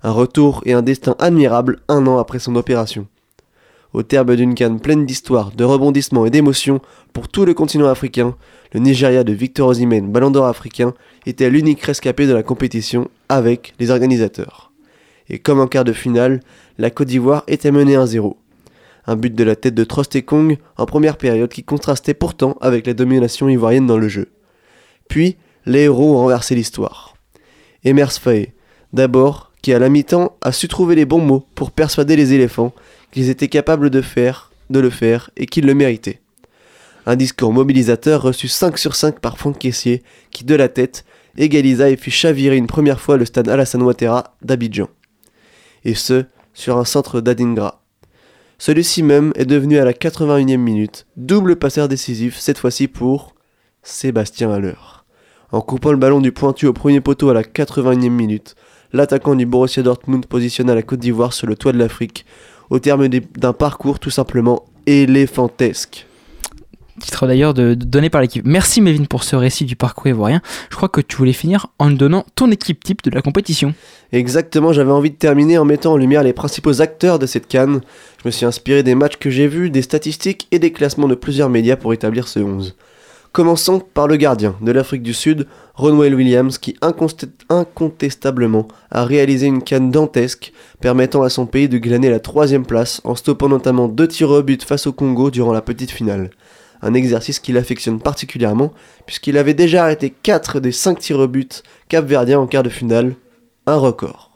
Speaker 6: Un retour et un destin admirable un an après son opération. Au terme d'une canne pleine d'histoire, de rebondissements et d'émotions pour tout le continent africain, le Nigeria de Victor Osimhen, ballon d'or africain, était l'unique rescapé de la compétition avec les organisateurs et comme en quart de finale, la Côte d'Ivoire était menée 1-0. Un but de la tête de Trostekong en première période qui contrastait pourtant avec la domination ivoirienne dans le jeu. Puis, les héros ont renversé l'histoire. Emers Faye, d'abord, qui à la mi-temps a su trouver les bons mots pour persuader les éléphants qu'ils étaient capables de faire, de le faire et qu'ils le méritaient. Un discours mobilisateur reçu 5 sur 5 par Franck Caissier, qui de la tête égalisa et fit chavirer une première fois le stade Alassane Ouattara d'Abidjan et ce, sur un centre d'Adingra. Celui-ci même est devenu à la 81e minute, double passeur décisif, cette fois-ci pour Sébastien Haller. En coupant le ballon du pointu au premier poteau à la 81e minute, l'attaquant du Borussia Dortmund positionna la Côte d'Ivoire sur le toit de l'Afrique, au terme d'un parcours tout simplement éléphantesque
Speaker 9: titre d'ailleurs de, donné par l'équipe. Merci Mévin pour ce récit du parcours ivoirien. Je crois que tu voulais finir en donnant ton équipe type de la compétition.
Speaker 6: Exactement, j'avais envie de terminer en mettant en lumière les principaux acteurs de cette canne. Je me suis inspiré des matchs que j'ai vus, des statistiques et des classements de plusieurs médias pour établir ce 11. Commençons par le gardien de l'Afrique du Sud, Ronwell Williams, qui incontestablement a réalisé une canne dantesque, permettant à son pays de glaner la troisième place en stoppant notamment deux tirs au but face au Congo durant la petite finale un exercice qu'il affectionne particulièrement, puisqu'il avait déjà arrêté 4 des 5 tirs au but capverdiens en quart de finale, un record.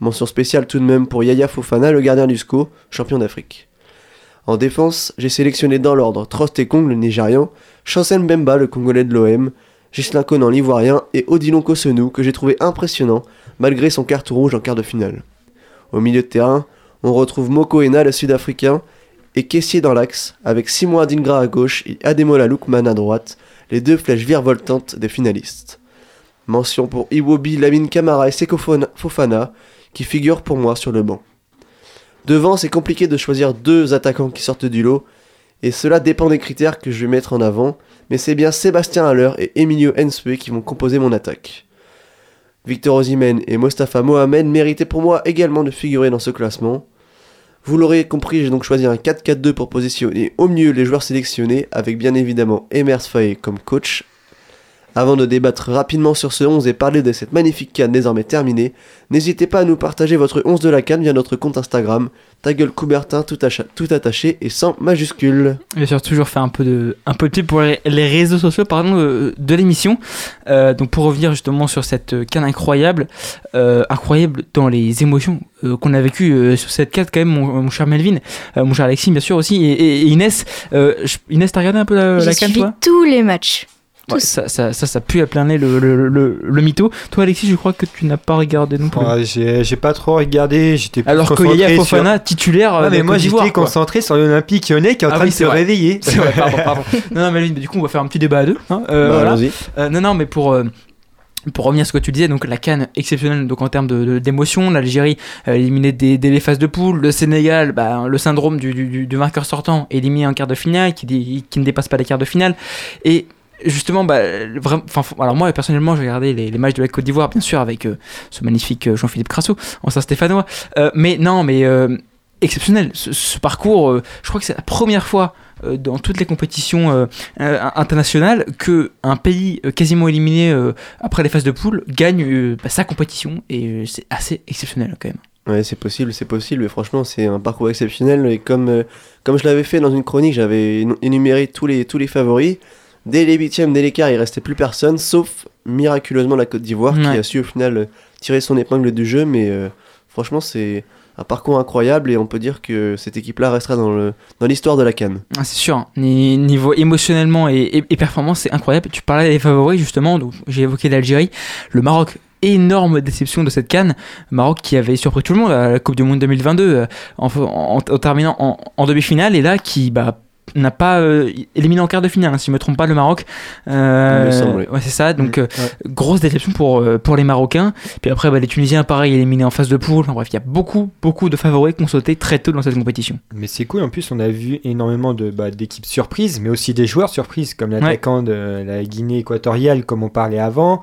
Speaker 6: Mention spéciale tout de même pour Yaya Fofana, le gardien du SCO, champion d'Afrique. En défense, j'ai sélectionné dans l'ordre Trost Kong, le Nigérian, Chancel Bemba, le Congolais de l'OM, Gislain Conan, l'Ivoirien, et Odilon Kosenou, que j'ai trouvé impressionnant, malgré son carton rouge en quart de finale. Au milieu de terrain, on retrouve Moko Ena, le Sud-Africain, et caissier dans l'axe, avec Simon Adingra à gauche et Ademola Lookman à droite, les deux flèches virevoltantes des finalistes. Mention pour Iwobi, Lamine Kamara et Seko Fofana, qui figurent pour moi sur le banc. Devant, c'est compliqué de choisir deux attaquants qui sortent du lot, et cela dépend des critères que je vais mettre en avant, mais c'est bien Sébastien Haller et Emilio Enspe qui vont composer mon attaque. Victor Osimhen et Mostafa Mohamed méritaient pour moi également de figurer dans ce classement, vous l'aurez compris, j'ai donc choisi un 4-4-2 pour positionner au mieux les joueurs sélectionnés, avec bien évidemment Emers comme coach avant de débattre rapidement sur ce 11 et parler de cette magnifique canne désormais terminée, n'hésitez pas à nous partager votre 11 de la canne via notre compte Instagram, ta gueule Coubertin tout, attaché et sans majuscule.
Speaker 9: Bien sûr, toujours faire un peu de, un peu de pour les, réseaux sociaux pardon, de, de l'émission. Euh, donc pour revenir justement sur cette canne incroyable, euh, incroyable dans les émotions euh, qu'on a vécues sur cette canne quand même, mon, cher Melvin, mon cher Alexis bien sûr aussi, et, Inès. Inès, t'as regardé un peu la, la canne toi?
Speaker 10: tous les matchs
Speaker 9: ça, ça, ça, ça, pue à plein nez le, le, le, mytho. Toi, Alexis, je crois que tu n'as pas regardé non plus.
Speaker 11: j'ai pas trop regardé. J'étais
Speaker 9: Alors que Yaya Fofana, titulaire.
Speaker 11: Ah, mais moi, j'étais concentré sur l'Olympique lyonnais qui est en ah train de se réveiller.
Speaker 9: C'est vrai, pardon, pardon. non, non, mais du coup, on va faire un petit débat à deux. Hein, euh, bah, voilà. euh, non, non, mais pour. Euh, pour revenir à ce que tu disais, donc la Cannes exceptionnelle donc en termes de, d'émotion, l'Algérie euh, éliminée dès, les phases de poule, le Sénégal, bah, le syndrome du, du, du, marqueur sortant éliminé en quart de finale, qui, qui ne dépasse pas les quarts de finale, et justement, bah, vraiment, alors moi personnellement, j'ai regardé les, les, matchs de la Côte d'Ivoire, bien sûr, avec euh, ce magnifique euh, Jean-Philippe Crasso, en Saint-Stéphanois. Euh, mais non, mais exceptionnel. Ce, parcours, je crois que c'est la première fois dans toutes les compétitions internationales que un pays quasiment éliminé après les phases de poule gagne bah, sa compétition et c'est assez exceptionnel quand même.
Speaker 6: Ouais, c'est possible, c'est possible, et franchement, c'est un parcours exceptionnel. Et comme, comme je l'avais fait dans une chronique, j'avais énuméré tous les, tous les favoris. Dès les huitièmes, dès les quarts, il restait plus personne, sauf miraculeusement la Côte d'Ivoire qui a su au final euh, tirer son épingle du jeu. Mais euh, franchement, c'est un parcours incroyable et on peut dire que cette équipe-là restera dans l'histoire de la Cannes.
Speaker 9: Ah, c'est sûr, hein. Ni- niveau émotionnellement et, et, et performance, c'est incroyable. Tu parlais des favoris justement, donc j'ai évoqué l'Algérie, le Maroc. Énorme déception de cette canne. Maroc qui avait surpris tout le monde à la Coupe du Monde 2022 euh, en, en- en terminant en, en demi-finale et là qui bah, n'a pas euh, éliminé en quart de finale, hein, si je me trompe pas, le Maroc. Euh,
Speaker 6: semble, oui.
Speaker 9: ouais, c'est ça. Donc
Speaker 11: Mm,
Speaker 9: euh, grosse déception pour, pour les Marocains. Puis après, bah, les Tunisiens, pareil, éliminés en phase de poule. Enfin, bref, il y a beaucoup, beaucoup de favoris qui ont sauté très tôt dans cette compétition.
Speaker 11: Mais c'est cool, en plus on a vu énormément de, bah, d'équipes surprises, mais aussi des joueurs surprises, comme l'attaquant de la Guinée équatoriale, comme on parlait avant.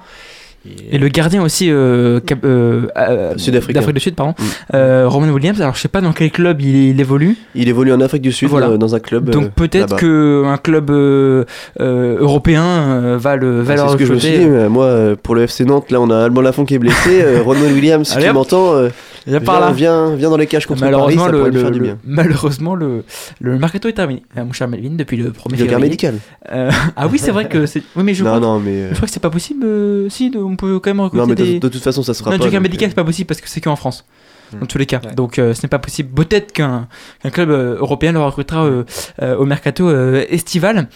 Speaker 9: Et le gardien aussi euh, cap- euh, euh, d'Afrique du Sud, pardon,
Speaker 6: Mm.
Speaker 9: euh, Roman Williams. Alors je sais pas dans quel club il, il évolue.
Speaker 6: Il évolue en Afrique du Sud,
Speaker 9: Voilà.
Speaker 6: euh, dans un club.
Speaker 9: Donc
Speaker 6: euh,
Speaker 9: peut-être
Speaker 6: là-bas.
Speaker 9: que un club euh, euh, européen euh, va le va
Speaker 6: Ah, ce que je me suis dit, moi, euh, pour le FC Nantes, là, on a Alban Lafont qui est blessé. euh, Ronald Williams, si
Speaker 9: Allez,
Speaker 6: tu m'entends, euh,
Speaker 9: Viens
Speaker 6: viens, viens, dans les cages contre Paris,
Speaker 9: Malheureusement,
Speaker 6: ça
Speaker 9: le, le-
Speaker 6: faire du
Speaker 9: le-
Speaker 6: bien.
Speaker 9: malheureusement le, le mercato est terminé, euh, mon cher Melvin, depuis le 1er
Speaker 6: Le
Speaker 9: février.
Speaker 6: médical.
Speaker 9: Euh, ah oui, c'est vrai que c'est. Oui, mais je
Speaker 6: non,
Speaker 9: crois,
Speaker 6: non, mais. euh,
Speaker 9: je crois que c'est pas possible. euh, si, de- on peut quand même recruter
Speaker 6: Non, mais de,
Speaker 9: des.
Speaker 6: de toute façon, ça sera
Speaker 9: non,
Speaker 6: pas. donc,
Speaker 9: médical, c'est pas possible parce que c'est qu'en France.
Speaker 11: Hmm.
Speaker 9: Dans tous les cas.
Speaker 11: Ouais.
Speaker 9: Donc euh, ce n'est pas possible. Peut-être qu'un club euh, européen le recrutera euh, euh, au mercato euh, estival.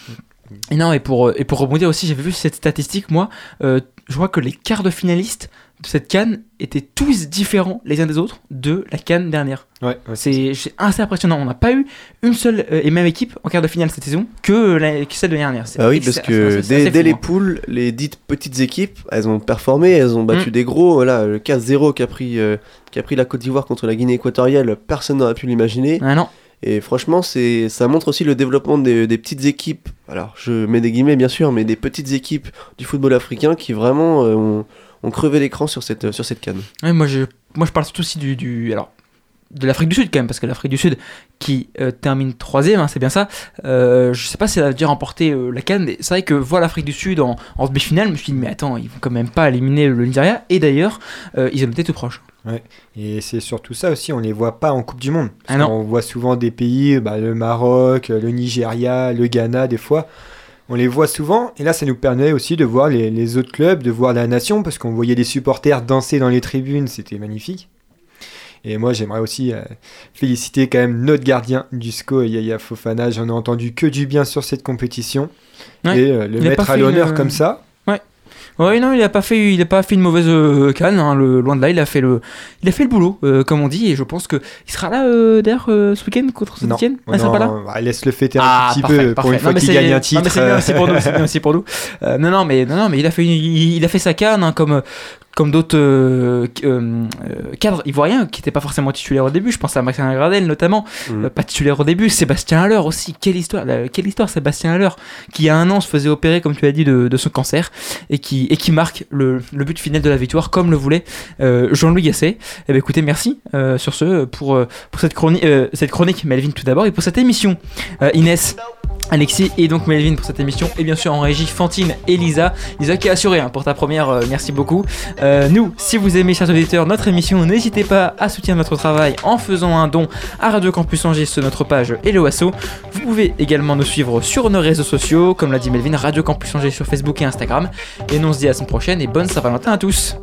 Speaker 9: Et non, et pour, et pour rebondir aussi, j'avais vu cette statistique, moi, euh, je vois que les quarts de finalistes cette canne étaient tous différents les uns des autres de la canne dernière.
Speaker 11: Ouais, ouais,
Speaker 9: C'est c'est assez impressionnant. On n'a pas eu une seule euh, et même équipe en quart de finale cette saison que, la, que celle de l'année dernière. C'est
Speaker 6: Ah oui, parce
Speaker 9: c'est-
Speaker 6: que
Speaker 9: c'est- c'est
Speaker 6: dès, dès
Speaker 9: fou,
Speaker 6: les
Speaker 9: hein.
Speaker 6: poules, les dites petites équipes, elles ont performé, elles ont battu
Speaker 9: Mm.
Speaker 6: des gros. Voilà, le 4-0 qu'a pris, euh, qu'a pris la Côte d'Ivoire contre la Guinée équatoriale, personne n'aurait pu l'imaginer.
Speaker 9: Ah non.
Speaker 6: Et franchement, c'est, ça montre aussi le développement des, des petites équipes. Alors, je mets des guillemets bien sûr, mais des petites équipes du football africain qui vraiment euh, ont, ont crevé l'écran sur cette, sur cette canne.
Speaker 9: Ouais, moi, je, moi, je parle surtout aussi du, du- alors, de l'Afrique du Sud quand même, parce que l'Afrique du Sud qui euh, termine troisième, hein, c'est bien ça. Euh, je sais pas si elle a déjà remporté euh, la Cannes, mais c'est vrai que voir l'Afrique du Sud en, en demi-finale, je me suis dit, mais attends, ils vont quand même pas éliminer le Nigeria. Et d'ailleurs, euh, ils ont été tout proches.
Speaker 11: Ouais. Et c'est surtout ça aussi, on les voit pas en Coupe du Monde.
Speaker 9: Ah.
Speaker 11: On voit souvent des pays, bah, le Maroc, le Nigeria, le Ghana, des fois. On les voit souvent, et là ça nous permet aussi de voir les, les autres clubs, de voir la nation, parce qu'on voyait des supporters danser dans les tribunes, c'était magnifique. Et moi j'aimerais aussi euh, féliciter quand même notre gardien du SCO, Yaya Fofana, j'en ai entendu que du bien sur cette compétition.
Speaker 9: Ouais.
Speaker 11: Et euh, le mettre à l'honneur
Speaker 9: une-
Speaker 11: comme ça,
Speaker 9: Ouais, non, il a pas fait, il a pas fait une mauvaise euh, canne, hein, le, loin de là, il a fait le, il a fait le boulot, euh, comme on dit, et je pense que il sera là euh, d'ailleurs euh, ce week-end contre Saint-Etienne. Ah, il sera pas là?
Speaker 11: bah, laisse-le fêter un
Speaker 9: Ah,
Speaker 11: petit
Speaker 9: parfait,
Speaker 11: peu pour
Speaker 9: parfait.
Speaker 11: une
Speaker 9: Non,
Speaker 11: fois qu'il gagne un
Speaker 9: non,
Speaker 11: titre.
Speaker 9: mais c'est pour nous, c'est pour nous. Euh, non, non, mais non, non, mais il a fait, une- il, il a fait sa canne hein, comme comme d'autres euh, euh, euh, cadres ivoiriens qui n'étaient pas forcément titulaires au début. Je pense à Maxime Gradel notamment,
Speaker 6: Mm.
Speaker 9: pas titulaire au début. Sébastien Haller aussi, quelle histoire, quelle histoire Sébastien Haller qui il y a un an se faisait opérer comme tu as dit de, de son cancer et qui et qui marque le, le but final de la victoire comme le voulait euh, Jean-Louis Gasset. Eh ben écoutez, merci sur ce pour pour cette chronique, cette chronique Melvin tout d'abord et pour cette émission Inès. Alexis et donc Melvin pour cette émission. Et bien sûr en régie Fantine et Lisa. Lisa qui a assuré hein, pour ta première euh, merci beaucoup. Euh, nous si vous aimez chers auditeurs notre émission n'hésitez pas à soutenir notre travail en faisant un don à Radio Campus Angers sur notre page Hello Asso. Vous pouvez également nous suivre sur nos réseaux sociaux comme l'a dit Melvin Radio Campus Angers sur Facebook et Instagram. Et nous on se dit à la semaine prochaine et bonne Saint-Valentin à tous